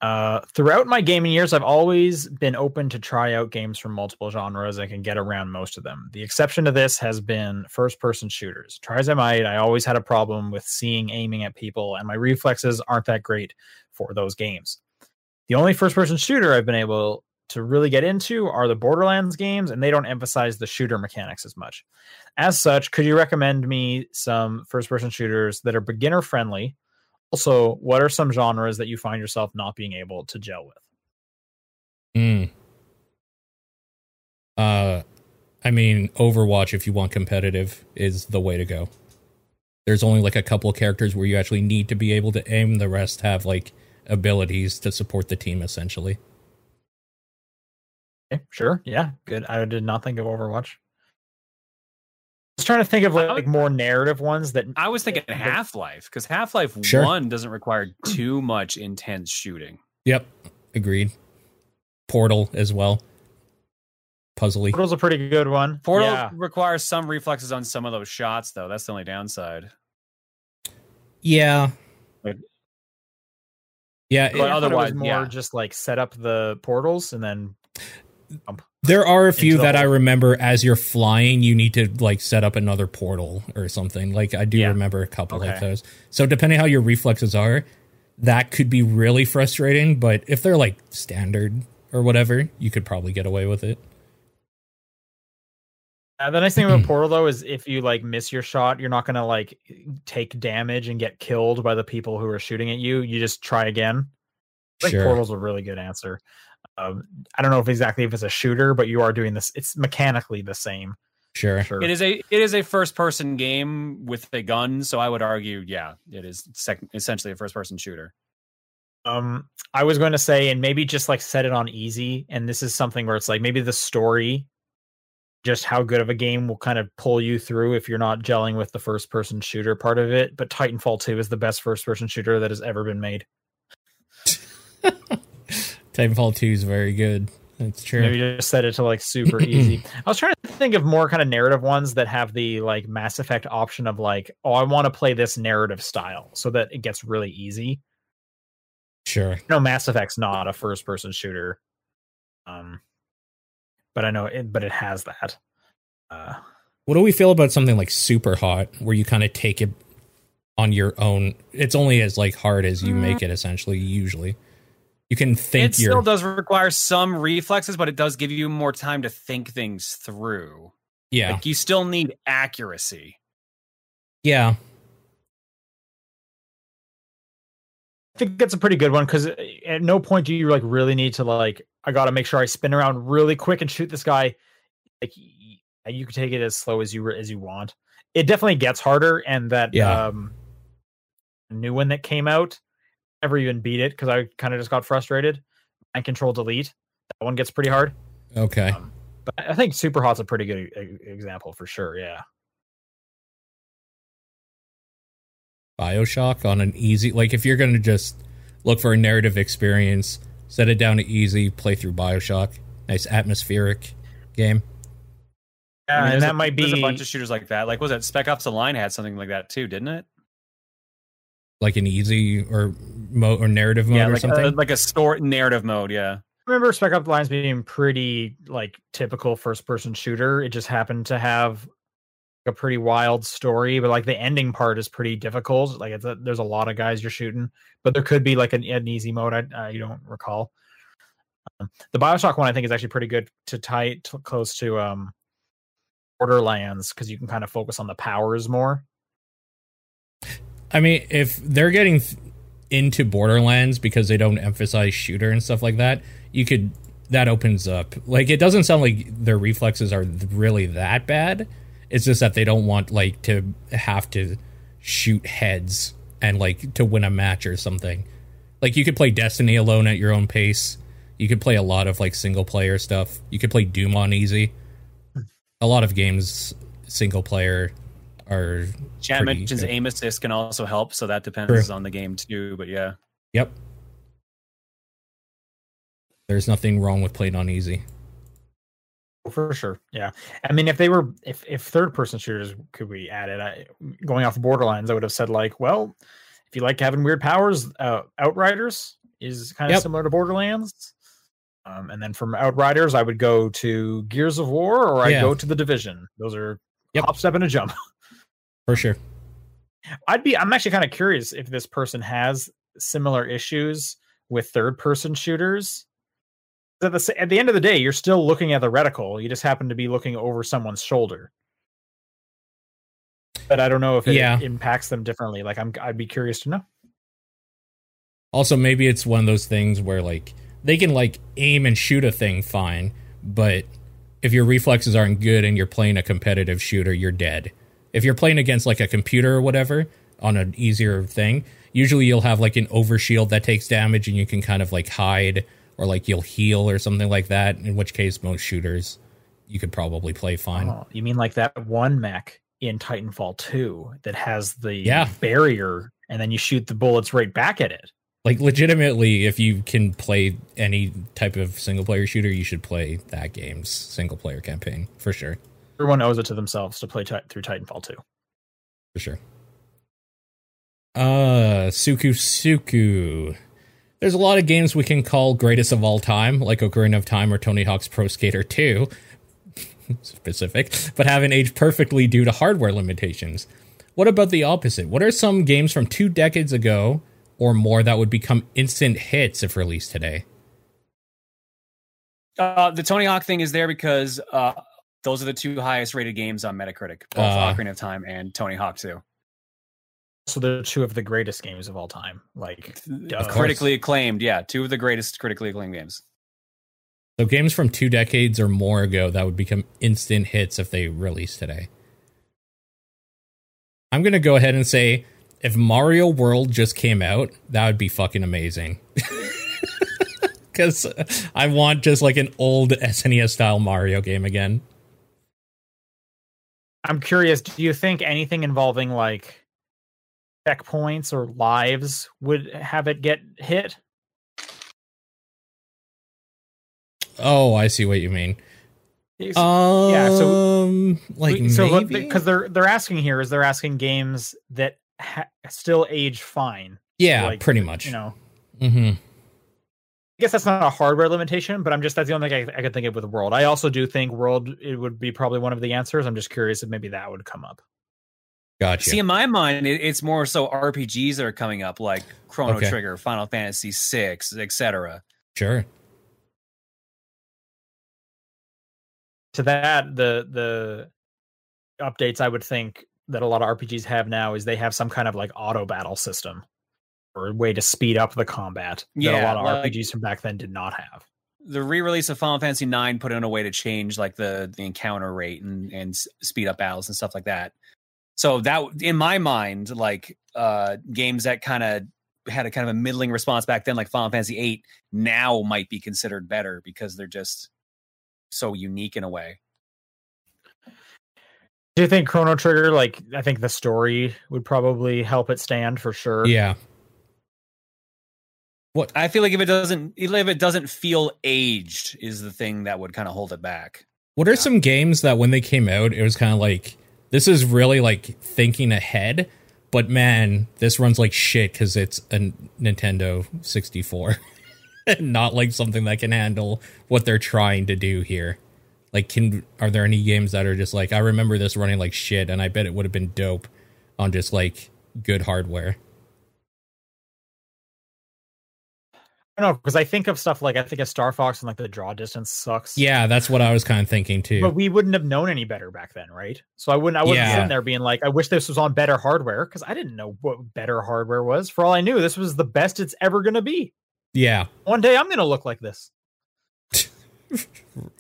Uh, throughout my gaming years, I've always been open to try out games from multiple genres and can get around most of them. The exception to this has been first person shooters. Try as I might, I always had a problem with seeing aiming at people, and my reflexes aren't that great for those games. The only first person shooter I've been able to really get into are the Borderlands games, and they don't emphasize the shooter mechanics as much. As such, could you recommend me some first person shooters that are beginner friendly? Also, what are some genres that you find yourself not being able to gel with? Hmm. Uh, I mean, Overwatch, if you want competitive, is the way to go. There's only like a couple characters where you actually need to be able to aim. The rest have like abilities to support the team, essentially. Okay, sure. Yeah, good. I did not think of Overwatch. I was trying to think of I like, more narrative ones that I was thinking Half Life because Half Life Sure. One doesn't require too much intense shooting. Yep, agreed. Portal as well. Puzzly. Portal's a pretty good one. Portal Yeah. requires some reflexes on some of those shots, though. That's the only downside. Yeah. Like- Yeah, But I thought it was otherwise, more yeah. just like set up the portals and then There are a few that I remember as you're flying, you need to like set up another portal or something. Like I do Yeah. remember a couple like Okay. those. So depending how your reflexes are, that could be really frustrating. But if they're like standard or whatever, you could probably get away with it. Uh, the nice thing about (clears throat) Portal though is if you like miss your shot, you're not gonna like take damage and get killed by the people who are shooting at you. You just try again. I think Sure. Portal's a really good answer. Um, I don't know if exactly if it's a shooter, but you are doing this. It's mechanically the same. Sure. Sure. It is a it is a first person game with a gun, so I would argue, yeah, it is sec- essentially a first person shooter. Um, I was going to say, and maybe just like set it on easy. And this is something where it's like maybe the story, just how good of a game will kind of pull you through if you're not gelling with the first person shooter part of it. But Titanfall 2 is the best first person shooter that has ever been made. (laughs) Titanfall 2 is very good. That's true. Maybe just set it to like super (clears throat) easy. I was trying to think of more kind of narrative ones that have the like Mass Effect option of like, oh, I want to play this narrative style so that it gets really easy. Sure. no mass effect's not a first person shooter um but i know it but it has that uh What do we feel about something like Super Hot, where you kind of take it on your own? It's only as like hard as you make it. Essentially, usually, you can think it still does require some reflexes, but it does give you more time to think things through. yeah, Like you still need accuracy. yeah. i think that's a pretty good one because at no point do you like really need to like i gotta make sure i spin around really quick and shoot this guy like you can take it as slow as you as you want it definitely gets harder and that Yeah. um new one that came out never even beat it because i kind of just got frustrated and control delete that one gets pretty hard Okay. Um, but I think Super Hot's a pretty good example for sure. Yeah. Bioshock on an easy like if you're gonna just look for a narrative experience, set it down to easy, play through Bioshock. Nice atmospheric game. Yeah, I mean, and that a- might be There's a bunch of shooters like that. Like was it Spec Ops: The Line had something like that too, didn't it? Like an easy or mo or narrative mode yeah, or like something. a, like a store narrative mode. Yeah. I remember Spec Ops The Lines being pretty like typical first person shooter. It just happened to have a pretty wild story, but like the ending part is pretty difficult. Like it's a, there's a lot of guys you're shooting, but there could be like an, an easy mode. I uh, you don't recall. Um, the Bioshock one I think is actually pretty good to to, close to um Borderlands because you can kind of focus on the powers more. I mean, if they're getting th- into Borderlands because they don't emphasize shooter and stuff like that, you could that opens up. Like it doesn't sound like their reflexes are really that bad. It's just that they don't want like to have to shoot heads and like to win a match or something. Like you could play Destiny alone at your own pace. You could play a lot of like single player stuff. You could play Doom on easy. A lot of games single player are Chat mentions good. aim assist can also help, so that depends True. on the game too. But yeah, Yep. There's nothing wrong with playing on easy. For sure, yeah. I mean, if they were, if if third person shooters could be added, I, going off Borderlands, I would have said like, well, if you like having weird powers, uh, Outriders is kind of Yep. similar to Borderlands. Um, and then from Outriders, I would go to Gears of War, or I'd Yeah. go to the Division. Those are Yep. hop, step, and a jump. (laughs) For sure. I'd be. I'm actually kind of curious if this person has similar issues with third person shooters. At the, at the end of the day, you're still looking at the reticle. You just happen to be looking over someone's shoulder. But I don't know if it Yeah. impacts them differently. Like I'm, I'd be curious to know. Also, maybe it's one of those things where like they can like aim and shoot a thing fine, but if your reflexes aren't good and you're playing a competitive shooter, you're dead. If you're playing against like a computer or whatever on an easier thing, usually you'll have like an overshield that takes damage and you can kind of like hide or like you'll heal or something like that. In which case, most shooters you could probably play fine. Oh, you mean like that one mech in Titanfall 2 that has the Yeah. barrier, and then you shoot the bullets right back at it? Like legitimately, if you can play any type of single player shooter, you should play that game's single player campaign for sure. Everyone owes it to themselves to play ti- through Titanfall 2. For sure. Uh Suku Suku. There's a lot of games we can call greatest of all time, like Ocarina of Time or Tony Hawk's Pro Skater 2. (laughs) Specific, but haven't aged perfectly due to hardware limitations. What about the opposite? What are some games from two decades ago or more that would become instant hits if released today? Uh, the Tony Hawk thing is there because uh, those are the two highest rated games on Metacritic, both Uh. Ocarina of Time and Tony Hawk 2. So they're two of the greatest games of all time. Like, Uh, critically acclaimed, yeah, two of the greatest critically acclaimed games. So games from two decades or more ago that would become instant hits if they released today. I'm gonna go ahead and say if Mario World just came out, that would be fucking amazing. (laughs) Because I want just like an old SNES style Mario game again. I'm curious, do you think anything involving like checkpoints or lives would have it get hit? Oh, I see what you mean. It's- Um, yeah, so like We- so because they're they're asking here is they're asking games that ha- still age fine. yeah, like, pretty much. You know, Mm-hmm. I guess that's not a hardware limitation, but I'm just that's the only thing I, I could think of with World. I also do think World it would be probably one of the answers. I'm just curious if maybe that would come up. Gotcha. See, in my mind, it, it's more so RPGs that are coming up, like Chrono Okay. Trigger, Final Fantasy VI, etc. sure. To that, the the updates I would think that a lot of RPGs have now is they have some kind of like auto battle system or a way to speed up the combat that a lot of like- RPGs from back then did not have. The re-release of Final Fantasy IX put in a way to change like the the encounter rate and and speed up battles and stuff like that. So that in my mind, like uh games that kind of had a kind of a middling response back then, like Final Fantasy VIII, now might be considered better because they're just so unique in a way. Do you think Chrono Trigger, like I think the story would probably help it stand for sure? Yeah. What I feel like if it doesn't, if it doesn't feel aged, is the thing that would kind of hold it back. What are Yeah. some games that when they came out, it was kind of like this is really like thinking ahead, but man, this runs like shit because it's a Nintendo 64, (laughs) not like something that can handle what they're trying to do here. Like, can are there any games that are just like I remember this running like shit, and I bet it would have been dope on just like good hardware. Don't know because I think of stuff like I think of Star Fox and like the draw distance sucks. Yeah, that's what I was kind of thinking too. But we wouldn't have known any better back then, right? So I wouldn't I wasn't Yeah. sitting there being like, I wish this was on better hardware, because I didn't know what better hardware was. For all I knew, this was the best it's ever gonna be. yeah, One day I'm gonna look like this. (laughs)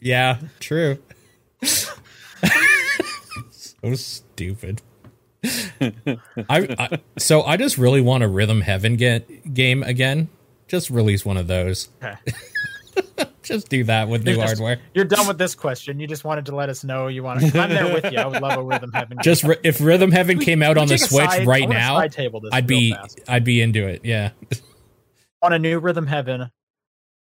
Yeah, true. (laughs) so stupid. I, I so I just really want a Rhythm Heaven get game again. Just release one of those. Okay. (laughs) Just do that with new You're just- hardware. You're done with this question. You just wanted to let us know you want to. I'm there with you. I would love a rhythm heaven. Just ri- if Rhythm Heaven came out on the Switch right now, I'd be I'd be into it. Yeah. on a new rhythm heaven,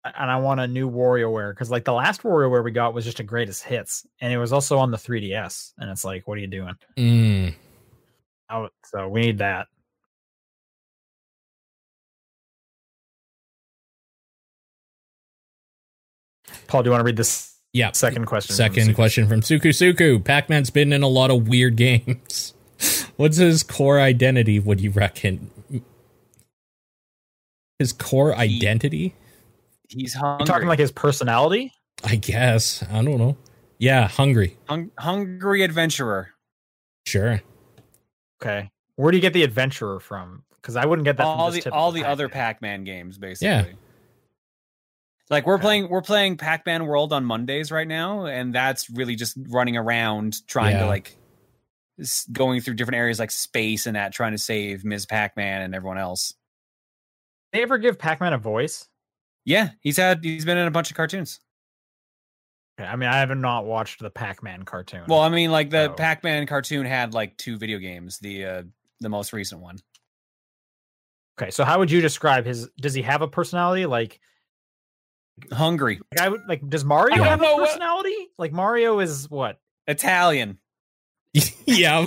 and I want a new WarioWare because like the last WarioWare we got was just a greatest hits, and it was also on the 3DS, and it's like, what are you doing? Mm. Oh, so we need that. Paul, do you want to read this Yeah. second question? Second Suki? question from Suku Suku. Pac Man's been in a lot of weird games. (laughs) What's his core identity, would you reckon? His core He- identity? He's hungry. You hungry. talking like his personality? I guess. I don't know. Yeah, hungry. Hung- hungry adventurer. Sure. Okay, where do you get the adventurer from? Because I wouldn't get that. from all just the all the other Pac-Man. Pac-Man games, basically. Yeah. Like we're Okay. playing we're playing Pac-Man World on Mondays right now, and that's really just running around trying Yeah. to like going through different areas like space and that, trying to save Ms. Pac-Man and everyone else. They ever give Pac-Man a voice? Yeah, he's had he's been in a bunch of cartoons. Okay, I mean, I have not watched the Pac-Man cartoon. Well, I mean, like the Oh. Pac-Man cartoon had like two video games. The uh the most recent one. Okay, so how would you describe his? Does he have a personality? Like, Hungry, like I would like. Does Mario Yeah. have a know what- personality? Like Mario is what? Italian. (laughs) yeah,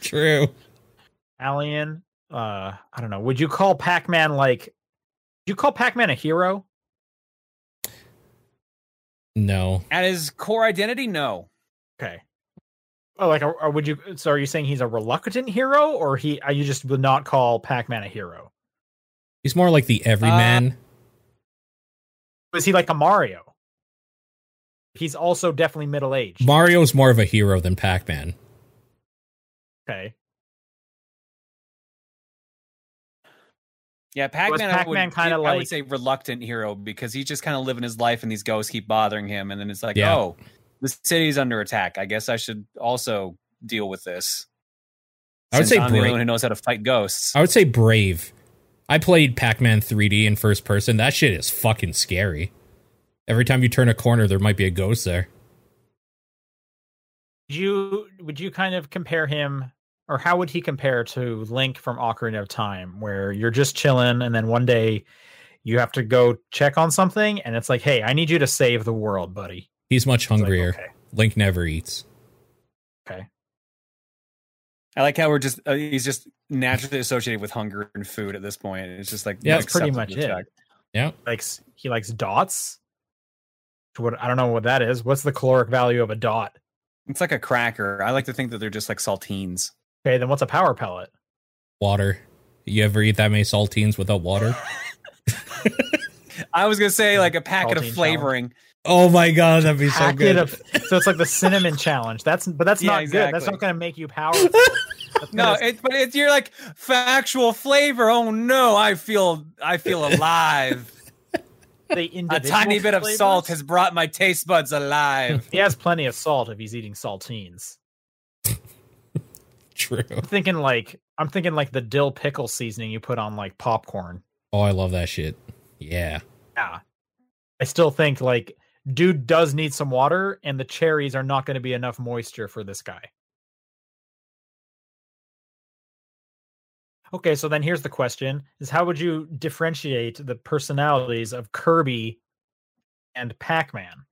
true. Alien. Uh, I don't know. Would you call Pac-Man like? Would you call Pac-Man a hero? No, At his core identity, no. Okay. Oh, like, or, or would you? So, are you saying he's a reluctant hero, or he? uh, You just would not call Pac-Man a hero? he's more like the everyman. Was he like a Mario? He's also definitely middle-aged. Mario's more of a hero than Pac-Man. okay. Yeah, Pac-Man. I Pac-Man would, kinda I like- would say reluctant hero because he's just kind of living his life and these ghosts keep bothering him, and then it's like, Yeah. oh, the city's under attack. I guess I should also deal with this. I would Since say I'm the only one who knows how to fight ghosts. I would say brave. I played Pac-Man 3D in first person. That shit is fucking scary. Every time you turn a corner, there might be a ghost there. Would you would you kind of compare him, or how would he compare to Link from Ocarina of Time, where you're just chilling, and then one day you have to go check on something, and it's like, hey, I need you to save the world, buddy. He's much It's like, hungrier. okay, Link never eats. okay. I like how we're just uh, he's just naturally associated with hunger and food at this point. It's just like Yeah, that's pretty much it. check. Yeah. Likes he likes dots. What I don't know what that is. What's the caloric value of a dot? It's like a cracker. I like to think that they're just like saltines. Okay, then what's a power pellet? Water. You ever eat that many saltines without water? (laughs) I was gonna say like a packet of Saltine flavoring. Oh my god, that'd be so good. of so it's like the cinnamon challenge. That's but that's Yeah, not good. That's not going to make you powerful. (laughs) No, gonna- but it's you're like factual flavor. Oh no, I feel I feel alive. the a tiny bit of salt has brought my taste buds alive. He has plenty of salt if he's eating saltines. (laughs) True. I'm thinking like I'm thinking like the dill pickle seasoning you put on like popcorn. Oh, I love that shit. Yeah. Yeah. I still think like dude does need some water and the cherries are not going to be enough moisture for this guy. Okay, so then here's the question is how would you differentiate the personalities of Kirby and Pac-Man?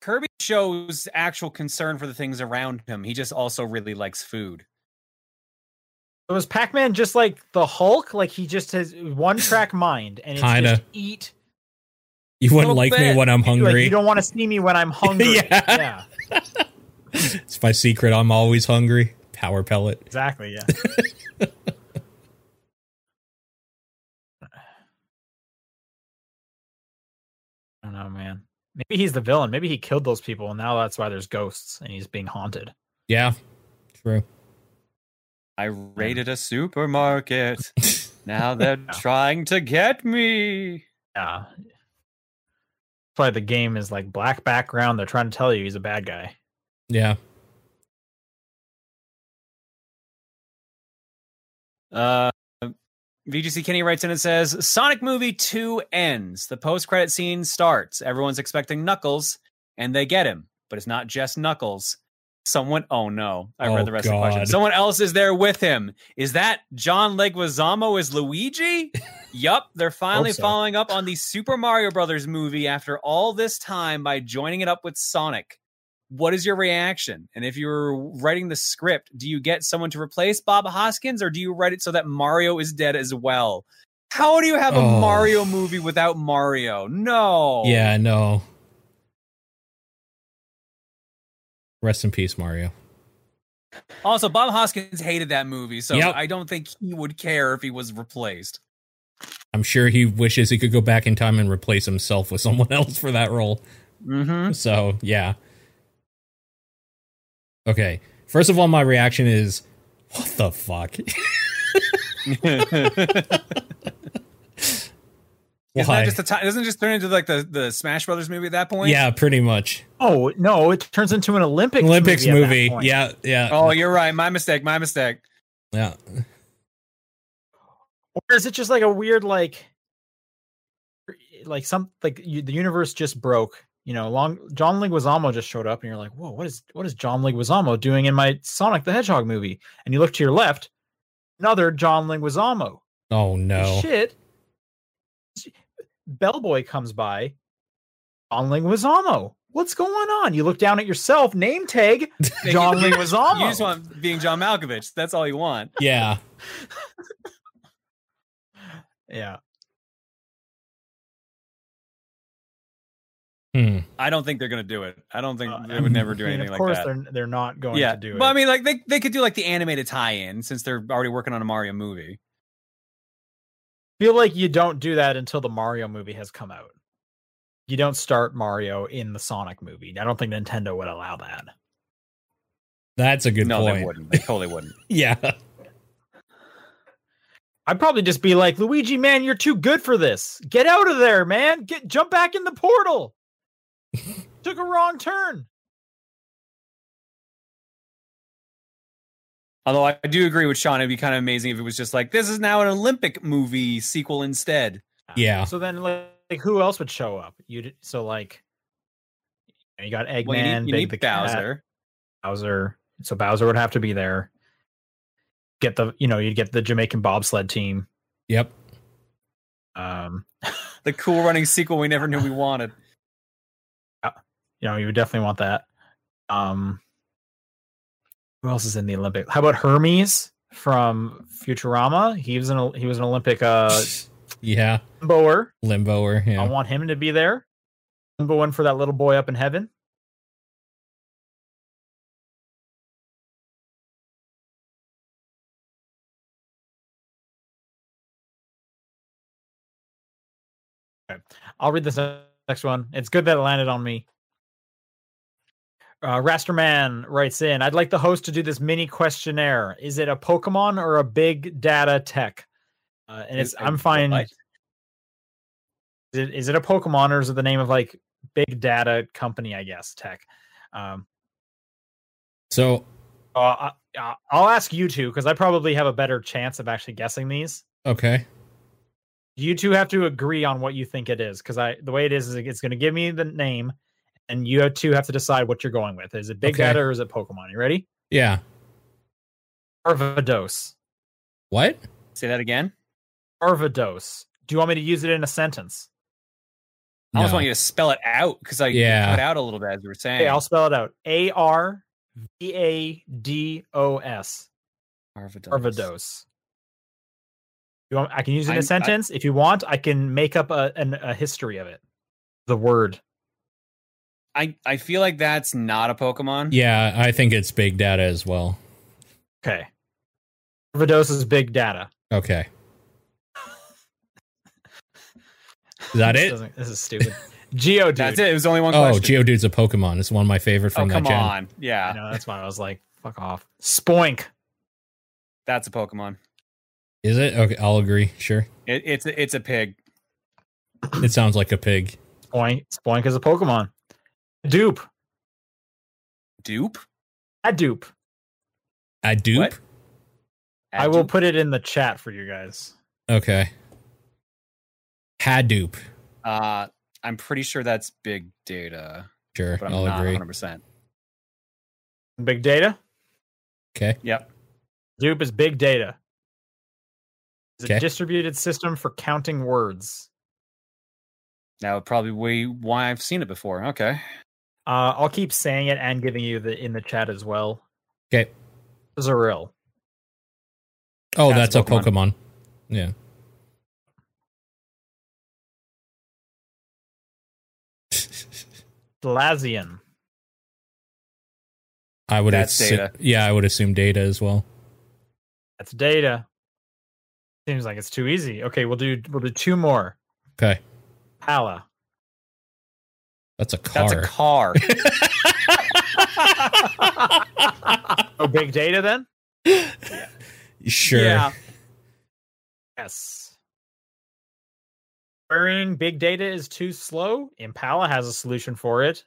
Kirby shows actual concern for the things around him. He just also really likes food. So is Pac-Man just like the Hulk? Like he just has one track (laughs) mind and it's Kinda. just eat. You wouldn't Little like me when I'm Like hungry. you don't want to see me when I'm (laughs) hungry. Yeah. yeah, it's my secret. I'm always hungry. Power pellet. exactly. Yeah. (laughs) I don't know, man. Maybe he's the villain. Maybe he killed those people, and now that's why there's ghosts, and he's being haunted. Yeah. True. I raided a supermarket. (laughs) now they're trying to get me. Yeah. That's why the game is like black background. They're trying to tell you he's a bad guy. Yeah. Uh, VGC Kenny writes in and says Sonic movie 2 ends. The post credit scene starts. Everyone's expecting Knuckles, and they get him, but it's not just Knuckles. Someone, oh no, I Oh, read the rest of the question. Someone else is there with him. Is that John Leguizamo as Luigi? (laughs) yup, they're finally so. following up on the Super Mario Brothers movie after all this time by joining it up with Sonic. What is your reaction? And if you're writing the script, do you get someone to replace Bob Hoskins or do you write it so that Mario is dead as well? How do you have a Oh. Mario movie without Mario? No. Yeah, no. Rest in peace, Mario. Also, Bob Hoskins hated that movie, so Yep. I don't think he would care if he was replaced. I'm sure he wishes he could go back in time and replace himself with (laughs) someone else for that role. Mm-hmm. So, yeah. Okay. First of all, my reaction is, what the fuck? (laughs) (laughs) Isn't Why? that just a ti- doesn't it just turn into like the, the Smash Brothers movie at that point? yeah, pretty much. Oh no, it turns into an Olympics Olympics movie. at that movie. point. Yeah, yeah. Oh, you're right. My mistake. My mistake. yeah. Or is it just like a weird like like some like you, the universe just broke? You know, long John Leguizamo just showed up, and you're like, "Whoa, what is what is John Leguizamo doing in my Sonic the Hedgehog movie?" And you look to your left, another John Leguizamo. Oh no. Shit. Bellboy comes by. John Leguizamo. What's going on? You look down at yourself. Name tag John (laughs) You Leguizamo. just want being John Malkovich. That's all you want. Yeah. (laughs) yeah. Hmm. I don't think they're gonna do it. I don't think Uh, they would never do I mean, anything Of like course, that. they're they're not going yeah, to do it. but I mean, like they they could do like the animated tie-in since they're already working on a Mario movie. Feel like you don't do that until the Mario movie has come out. You don't start Mario in the Sonic movie. I don't think Nintendo would allow that. That's a good no, point. they wouldn't. They totally wouldn't. (laughs) Yeah. I'd probably just be like, Luigi, man, you're too good for this. Get out of there, man. Get jump back in the portal. (laughs) Took a wrong turn. Although I do agree with Sean, it'd be kind of amazing if it was just like this is now an Olympic movie sequel instead. Yeah. So then, like, like, who else would show up? You so like, you got Eggman, Well, you need, you Big need the Cat, Bowser. Bowser. So Bowser would have to be there. Get the you know you'd get the Jamaican bobsled team. Yep. Um, (laughs) the cool running sequel we never knew we wanted. (laughs) Yeah. You know you would definitely want that. Um, who else is in the Olympic? How about Hermes from Futurama? He was an he was an Olympic uh (laughs) yeah. limboer. Limboer. Yeah. I want him to be there. Limboing for that little boy up in heaven. Okay. I'll read this next one. It's good that it landed on me. Uh, Rasterman writes in, I'd like the host to do this mini questionnaire. Is it a Pokemon or a big data tech? Uh, and it's, I'm fine. Is it, is it a Pokemon or is it the name of like big data company? I guess tech. Um, So uh, I, I- I'll ask you two because I probably have a better chance of actually guessing these. okay. You two have to agree on what you think it is because I the way it is is it's going to give me the name, and you two have to decide what you're going with. Is it big Okay. data or is it Pokemon? You ready? Yeah. Arvados. What? Say that again. Arvados. Do you want me to use it in a sentence? I almost want you to spell it out because I Yeah. cut out a little bit as you were saying. Okay, I'll spell it out. A R V A D O S. Arvados. Arvados. You want, I can use it in I'm- a I- sentence. if you want, I can make up a, an, a history of it. The word. I, I feel like that's not a Pokemon. Yeah, I think it's big data as well. Okay. Arvados is big data. Okay. Is that (laughs) This it? This is stupid. Geodude. That's it. It was only one Oh, question. Geodude's a Pokemon. It's one of my favorite oh, from that come gen. on. I Yeah, know. That's why I was like, fuck off. Spoink. that's a Pokemon. Is it? Okay, I'll agree. Sure. It, it's a, it's a pig. It sounds like a pig. Spoink. Spoink is a Pokemon. Dupe. Dupe. A dupe. A dupe? What? I will put it in the chat for you guys. Okay. Hadoop. Uh, I'm pretty sure that's big data, Sure, but I'm I'll not agree. 100. percent Big data. Okay. Yep. Dupe is big data. It's a distributed system for counting words. That would probably be why I've seen it before. Okay. Uh, I'll keep saying it and giving you the in the chat as well. Okay. Zaril. Oh, That's that's, a a Pokemon. Yeah. (laughs) Glazian. I would That's assu- data. Yeah, I would assume data as well. That's data. Seems like it's too easy. Okay, we'll do we'll do two more. Okay. Pala. That's a car. That's a car. (laughs) Oh, big data then? sure. Yeah. Yes. Querying big data is too slow. Impala has a solution for it.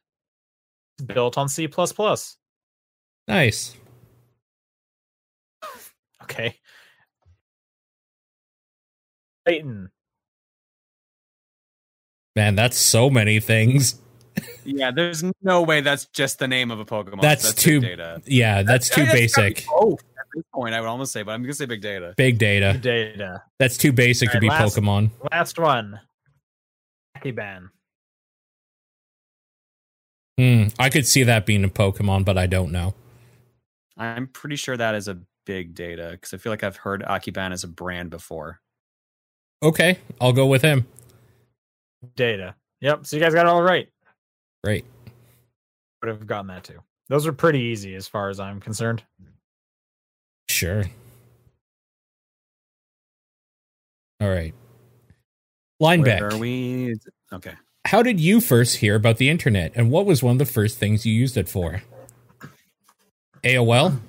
It's built on C. Nice. Okay. Titan. Man, that's so many things. Yeah. There's no way that's just the name of a Pokemon. That's big too- data. Yeah, that's too I- basic. Oh, at this point, I would almost say, but I'm gonna say big data. Big data. Data. That's too basic to be last- Pokemon. Last one. Akiban. Hmm. I could see that being a Pokemon, but I don't know. I'm pretty sure that is a big data because I feel like I've heard Akiban as a brand before. Okay, I'll go with him. Data. Yep. So you guys got it all right. Great. Would have gotten that too. Those are pretty easy as far as I'm concerned. Sure. All right. Lineback. Where are we? Okay. How did you first hear about the internet, and what was one of the first things you used it for? AOL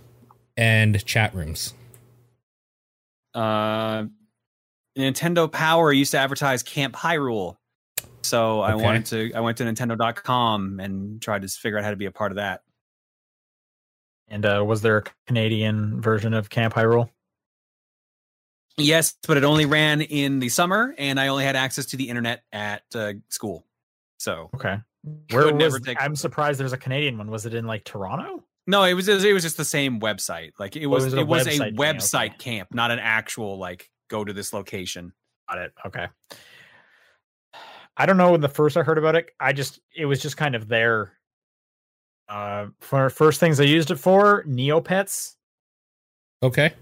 and chat rooms. Uh, Nintendo Power used to advertise Camp Hyrule. So I wanted to, I went to Nintendo.com and tried to figure out how to be a part of that. And uh, was there a Canadian version of Camp Hyrule? Yes, but it only ran in the summer and I only had access to the internet at uh, school. So Okay. (laughs) Where was? take- I'm surprised there's a Canadian one. Was it in like Toronto? no, it was, it was just the same website. Like it was, Oh, it was a it was a website thing, website okay. camp, not an actual like go to this location. Got it. Okay. I don't know when the first I heard about it. I just it was just kind of there. Uh, for first things I used it for Neopets. Okay.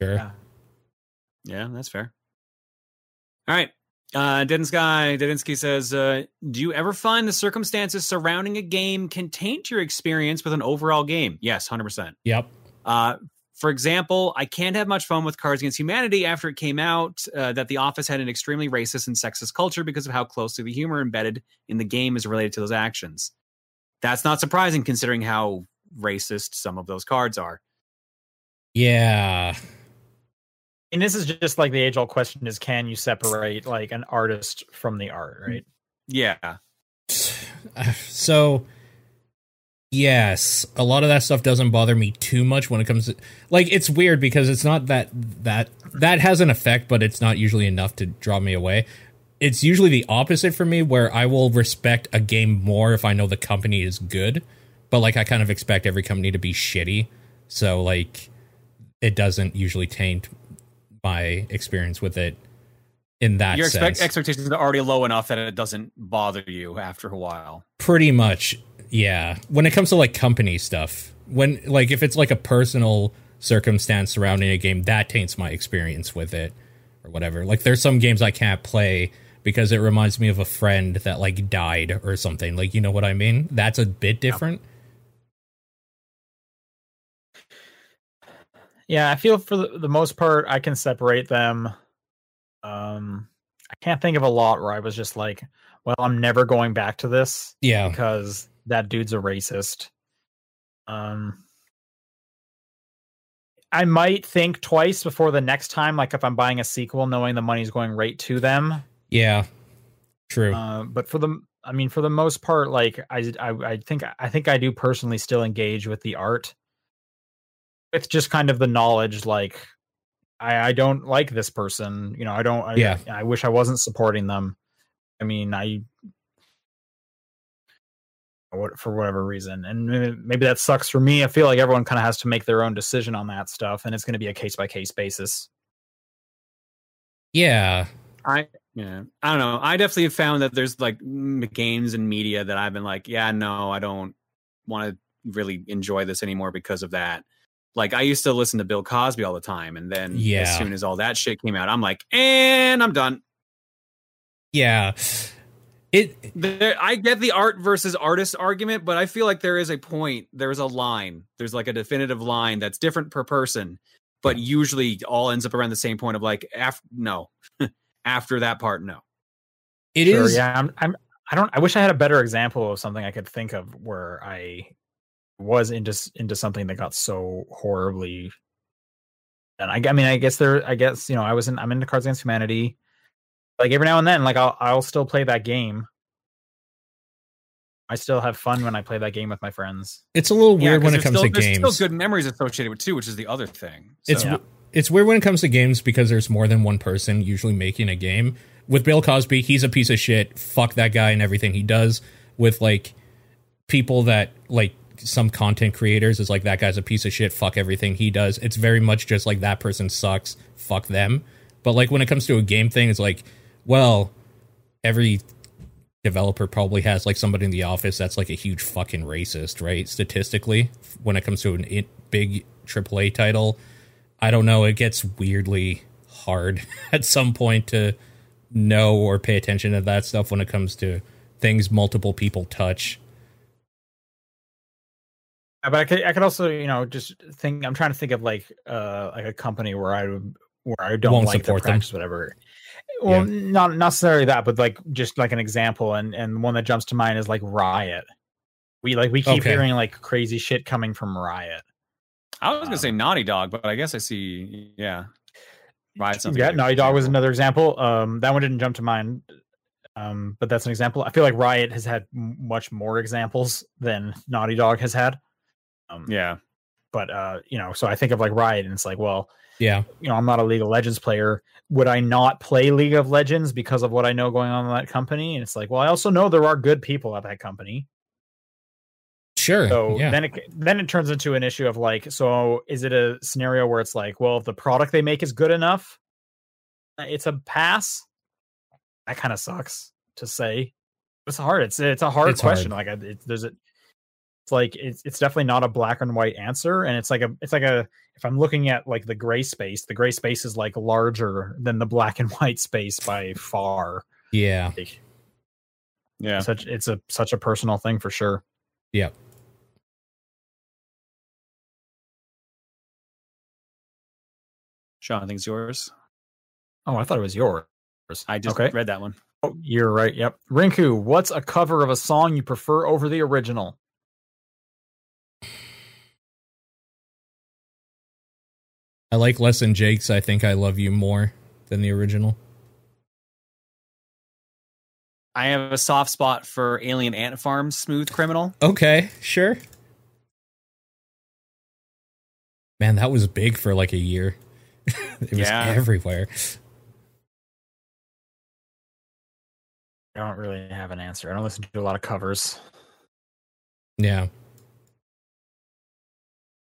Sure. Yeah. Yeah, that's fair. All right. Uh Didinsky, Didinsky says, uh, do you ever find the circumstances surrounding a game can taint your experience with an overall game? Yes, 100%. Yep. Uh, for example, I can't have much fun with Cards Against Humanity after it came out uh, that The Office had an extremely racist and sexist culture because of how closely the humor embedded in the game is related to those actions. That's not surprising considering how racist some of those cards are. Yeah. And this is just like the age old question: is can you separate like an artist from the art? Right. Yeah. (sighs) So yes, a lot of that stuff doesn't bother me too much when it comes to like it's weird because it's not that that that has an effect, but it's not usually enough to draw me away. It's usually the opposite for me where I will respect a game more if I know the company is good, but like I kind of expect every company to be shitty. So like it doesn't usually taint my experience with it in that Your expect- expectations are already low enough that it doesn't bother you after a while. pretty much yeah. When it comes to like company stuff when like if it's like a personal circumstance surrounding a game that taints my experience with it or whatever. Like there's some games i can't play because it reminds me of a friend that like died or something. Like you know what i mean? That's a bit different. Yeah, I feel for the, most part I can separate them. Um, I can't think of a lot where I was just like, well, I'm never going back to this yeah. because that dude's a racist. Um, I might think twice before the next time, like if I'm buying a sequel, knowing the money's going right to them. yeah true Uh, but for the, I mean, for the most part, like I, I, I think, I think I do personally still engage with the art. It's just kind of the knowledge, like I, I don't like this person. You know, I don't. I, Yeah. I wish I wasn't supporting them. I mean, I for whatever reason, and maybe- maybe that sucks for me. I feel like everyone kind of has to make their own decision on that stuff, and it's going to be a case by case basis. yeah I yeah, I don't know. I definitely have found that there's like games and media that I've been like, yeah, no, I don't want to really enjoy this anymore because of that. Like I used to listen to Bill Cosby all the time, and then Yeah. as soon as all that shit came out, I'm like, and I'm done. yeah it There, I get the art versus artist argument, but I feel like there is a point. There's a line. There's like a definitive line that's different per person, but usually all ends up around the same point of like, af- no, (laughs) after that part, no. it is. Sure, yeah. I'm, I'm. I don't. I wish I had a better example of something I could think of where I was into s- into something that got so horribly. And I, I mean, I guess there. I guess you know, I was in. I'm into Cards Against Humanity. Like every now and then, like I'll I'll still play that game. I still have fun when I play that game with my friends. it's a little Yeah, when it comes still, to there's games still good memories associated with too, which is the other thing. It's Yeah. it's weird when it comes to games because there's more than one person usually making a game. With Bill Cosby, he's a piece of shit. Fuck that guy and everything he does. With like people that like some content creators is like that guy's a piece of shit. Fuck everything he does. It's very much just like that person sucks. Fuck them. But like when it comes to a game thing, it's like, well, every developer probably has like somebody in the office that's like a huge fucking racist, right? Statistically, when it comes to a in- big AAA title, I don't know. It gets weirdly hard (laughs) at some point to know or pay attention to that stuff when it comes to things multiple people touch. But I could, I could also, you know, just think. I'm trying to think of like, uh, like a company where I would, where I don't Won't like their support them. whatever. Well, not not necessarily that, but like just like an example, and and one that jumps to mind is like Riot. We like we keep Okay. hearing like crazy shit coming from Riot. I was gonna say Um, Naughty Dog, but I guess I see. Yeah, Riot sounds like yeah, Naughty Dog was another example. Um, that one didn't jump to mind. Um, but that's an example. I feel like Riot has had m- much more examples than Naughty Dog has had. Um, Yeah, but uh, you know, so I think of like Riot, and it's like, well, Yeah. you know, I'm not a League of Legends player. Would I not play League of Legends because of what I know going on in that company? And it's like, well, I also know there are good people at that company. Sure. So yeah. then it then it turns into an issue of like, so is it a scenario where it's like, well, if the product they make is good enough, uh, it's a pass. That kind of sucks to say. It's hard. It's it's a hard It's hard. question. Like, it, there's a, it's like it's it's definitely not a black and white answer, and it's like a it's like a if I'm looking at like the gray space, the gray space is like larger than the black and (laughs) white space by far. yeah. Like, yeah. Such it's a such a personal thing for sure. Yeah. Sean, I think it's yours. Oh, I thought it was yours. I just okay. read that one. Oh, you're right. Yep. Rinku, what's a cover of a song you prefer over the original? I like Less Than Jake's I Think I Love You more than the original. I have a soft spot for Alien Ant Farm Smooth Criminal. Okay, sure. Man, that was big for like a year. (laughs) it was Yeah. everywhere. I don't really have an answer. I don't listen to a lot of covers. Yeah.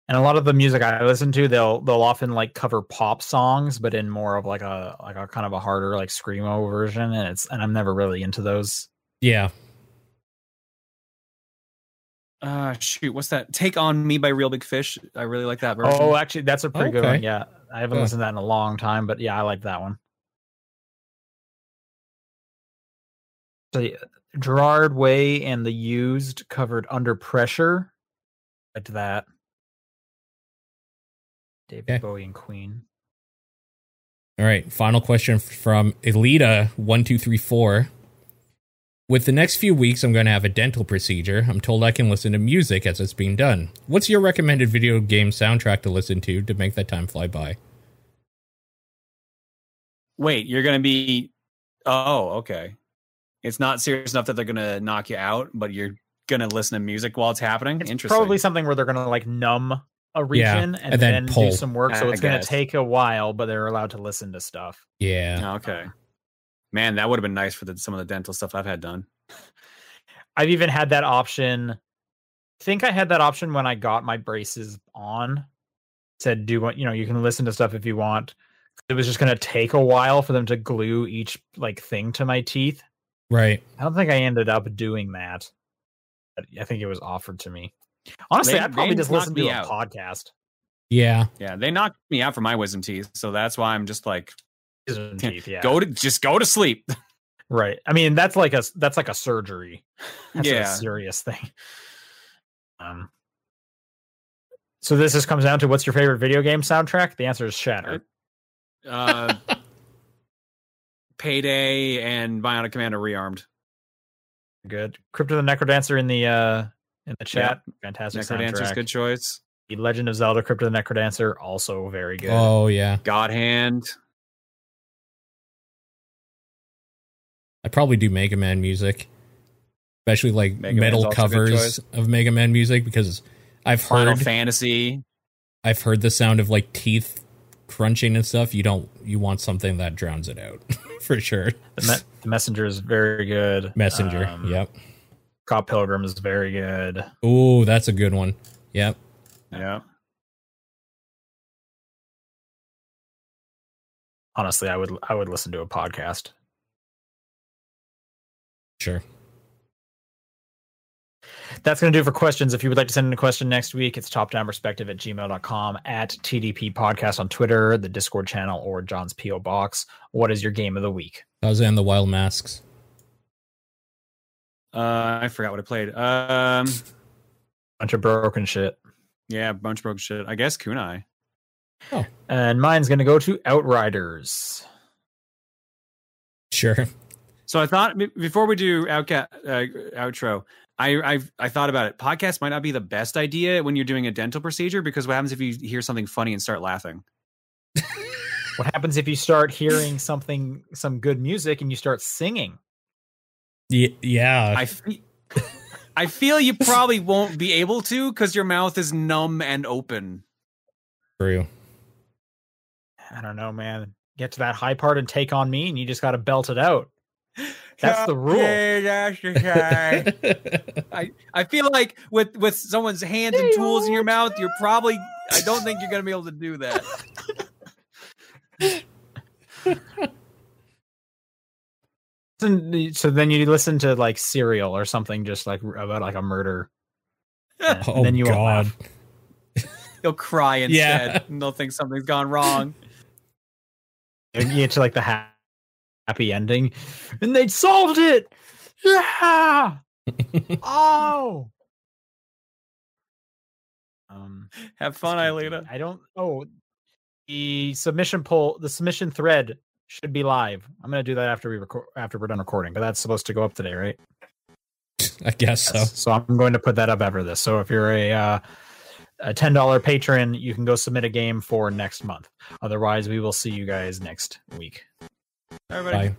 And a lot of the music I listen to, they'll they'll often like cover pop songs, but in more of like a like a kind of a harder like screamo version. And it's and I'm never really into those. Yeah. Uh, shoot, what's that? Take on Me by Reel Big Fish. I really like that version. Oh, actually, that's a pretty good one. Yeah, I haven't Yeah. listened to that in a long time, but yeah, I like that one. The Gerard Way and the Used covered Under Pressure. Liked that. David Okay. Bowie and Queen. All right. Final question from Elita1234. With the next few weeks, I'm going to have a dental procedure. I'm told I can listen to music as it's being done. What's your recommended video game soundtrack to listen to to make that time fly by? Wait, you're gonna be? Oh, okay. It's not serious enough that they're gonna knock you out, but you're gonna listen to music while it's happening. It's Interesting. probably something where they're gonna like numb a Yeah, region and, and then then, do some work. So I it's gonna take a while, but they're allowed to listen to stuff. Yeah. Oh, okay. Um, Man, that would have been nice for the, some of the dental stuff I've had done. (laughs) I've even had that option. I think I had that option when I got my braces on. Said do what you know, you can listen to stuff if you want. It was just gonna take a while for them to glue each like thing to my teeth. Right. I don't think I ended up doing that. I think it was offered to me. Honestly, They- I probably they just knocked listened to me a out. podcast. Yeah. Yeah, they knocked me out for my wisdom teeth, so that's why I'm just like, Wisdom teeth, yeah. go to just go to sleep. (laughs) Right. I mean, that's like a that's like a surgery. That's Yeah. a serious thing. Um. So this just comes down to what's your favorite video game soundtrack? The answer is Shatter. uh, (laughs) Payday and Bionic Commando rearmed. Good. Crypt of the Necrodancer in the uh in the chat. Fantastic Necrodancer's soundtrack. good choice. The Legend of Zelda Crypt of the Necrodancer also very good. Oh, yeah. God Hand. I probably do Mega Man music, especially like Mega metal also a good covers of Mega Man music because I've Final heard Fantasy. I've heard the sound of like teeth crunching and stuff. You don't you want something that drowns it out (laughs) for sure. The, me- the Messenger is very good. Messenger. Um, yep. Scott Pilgrim is very good. Ooh, that's a good one. Yep. Yeah. Honestly, I would I would listen to a podcast. Sure. That's going to do it for questions. If you would like to send in a question next week, it's topdownperspective at gmail.com, at TDP podcast on Twitter, the Discord channel, or John's P.O. Box. What is your game of the week? Kaze and the Wild Masks. Uh, I forgot what I played. Um, Bunch of broken shit. yeah, bunch of broken shit. I guess Kunai. Oh, And mine's going to go to Outriders. Sure. So I thought before we do outca- uh, outro, I I I thought about it. Podcast might not be the best idea when you're doing a dental procedure because what happens if you hear something funny and start laughing? What happens if you start hearing something, some good music, and you start singing? Y- yeah. I fe- I feel you probably won't be able to because your mouth is numb and open. True. I don't know, man. Get to that high part and take on me, and you just got to belt it out. That's the rule. (laughs) Yeah, that's I, I feel like with with someone's hands and tools in your mouth, you're probably I don't think you're gonna be able to do that. (laughs) Listen- So then you listen to like Serial or something, just like about like a murder. (laughs) and oh then you won't God. laugh. They'll cry (laughs) instead Yeah. and they'll think something's gone wrong. And you get to like the ha- happy ending, and they solved it. Yeah. (laughs) oh. Um. Have fun, Elita. I don't. Oh, the submission poll, the submission thread should be live. I'm gonna do that after we record, after we're done recording. But that's supposed to go up today, right? (laughs) I guess so. Yes. So I'm going to put that up after this. So if you're a uh, a ten dollar patron, you can go submit a game for next month. Otherwise, we will see you guys next week. Everybody. Bye.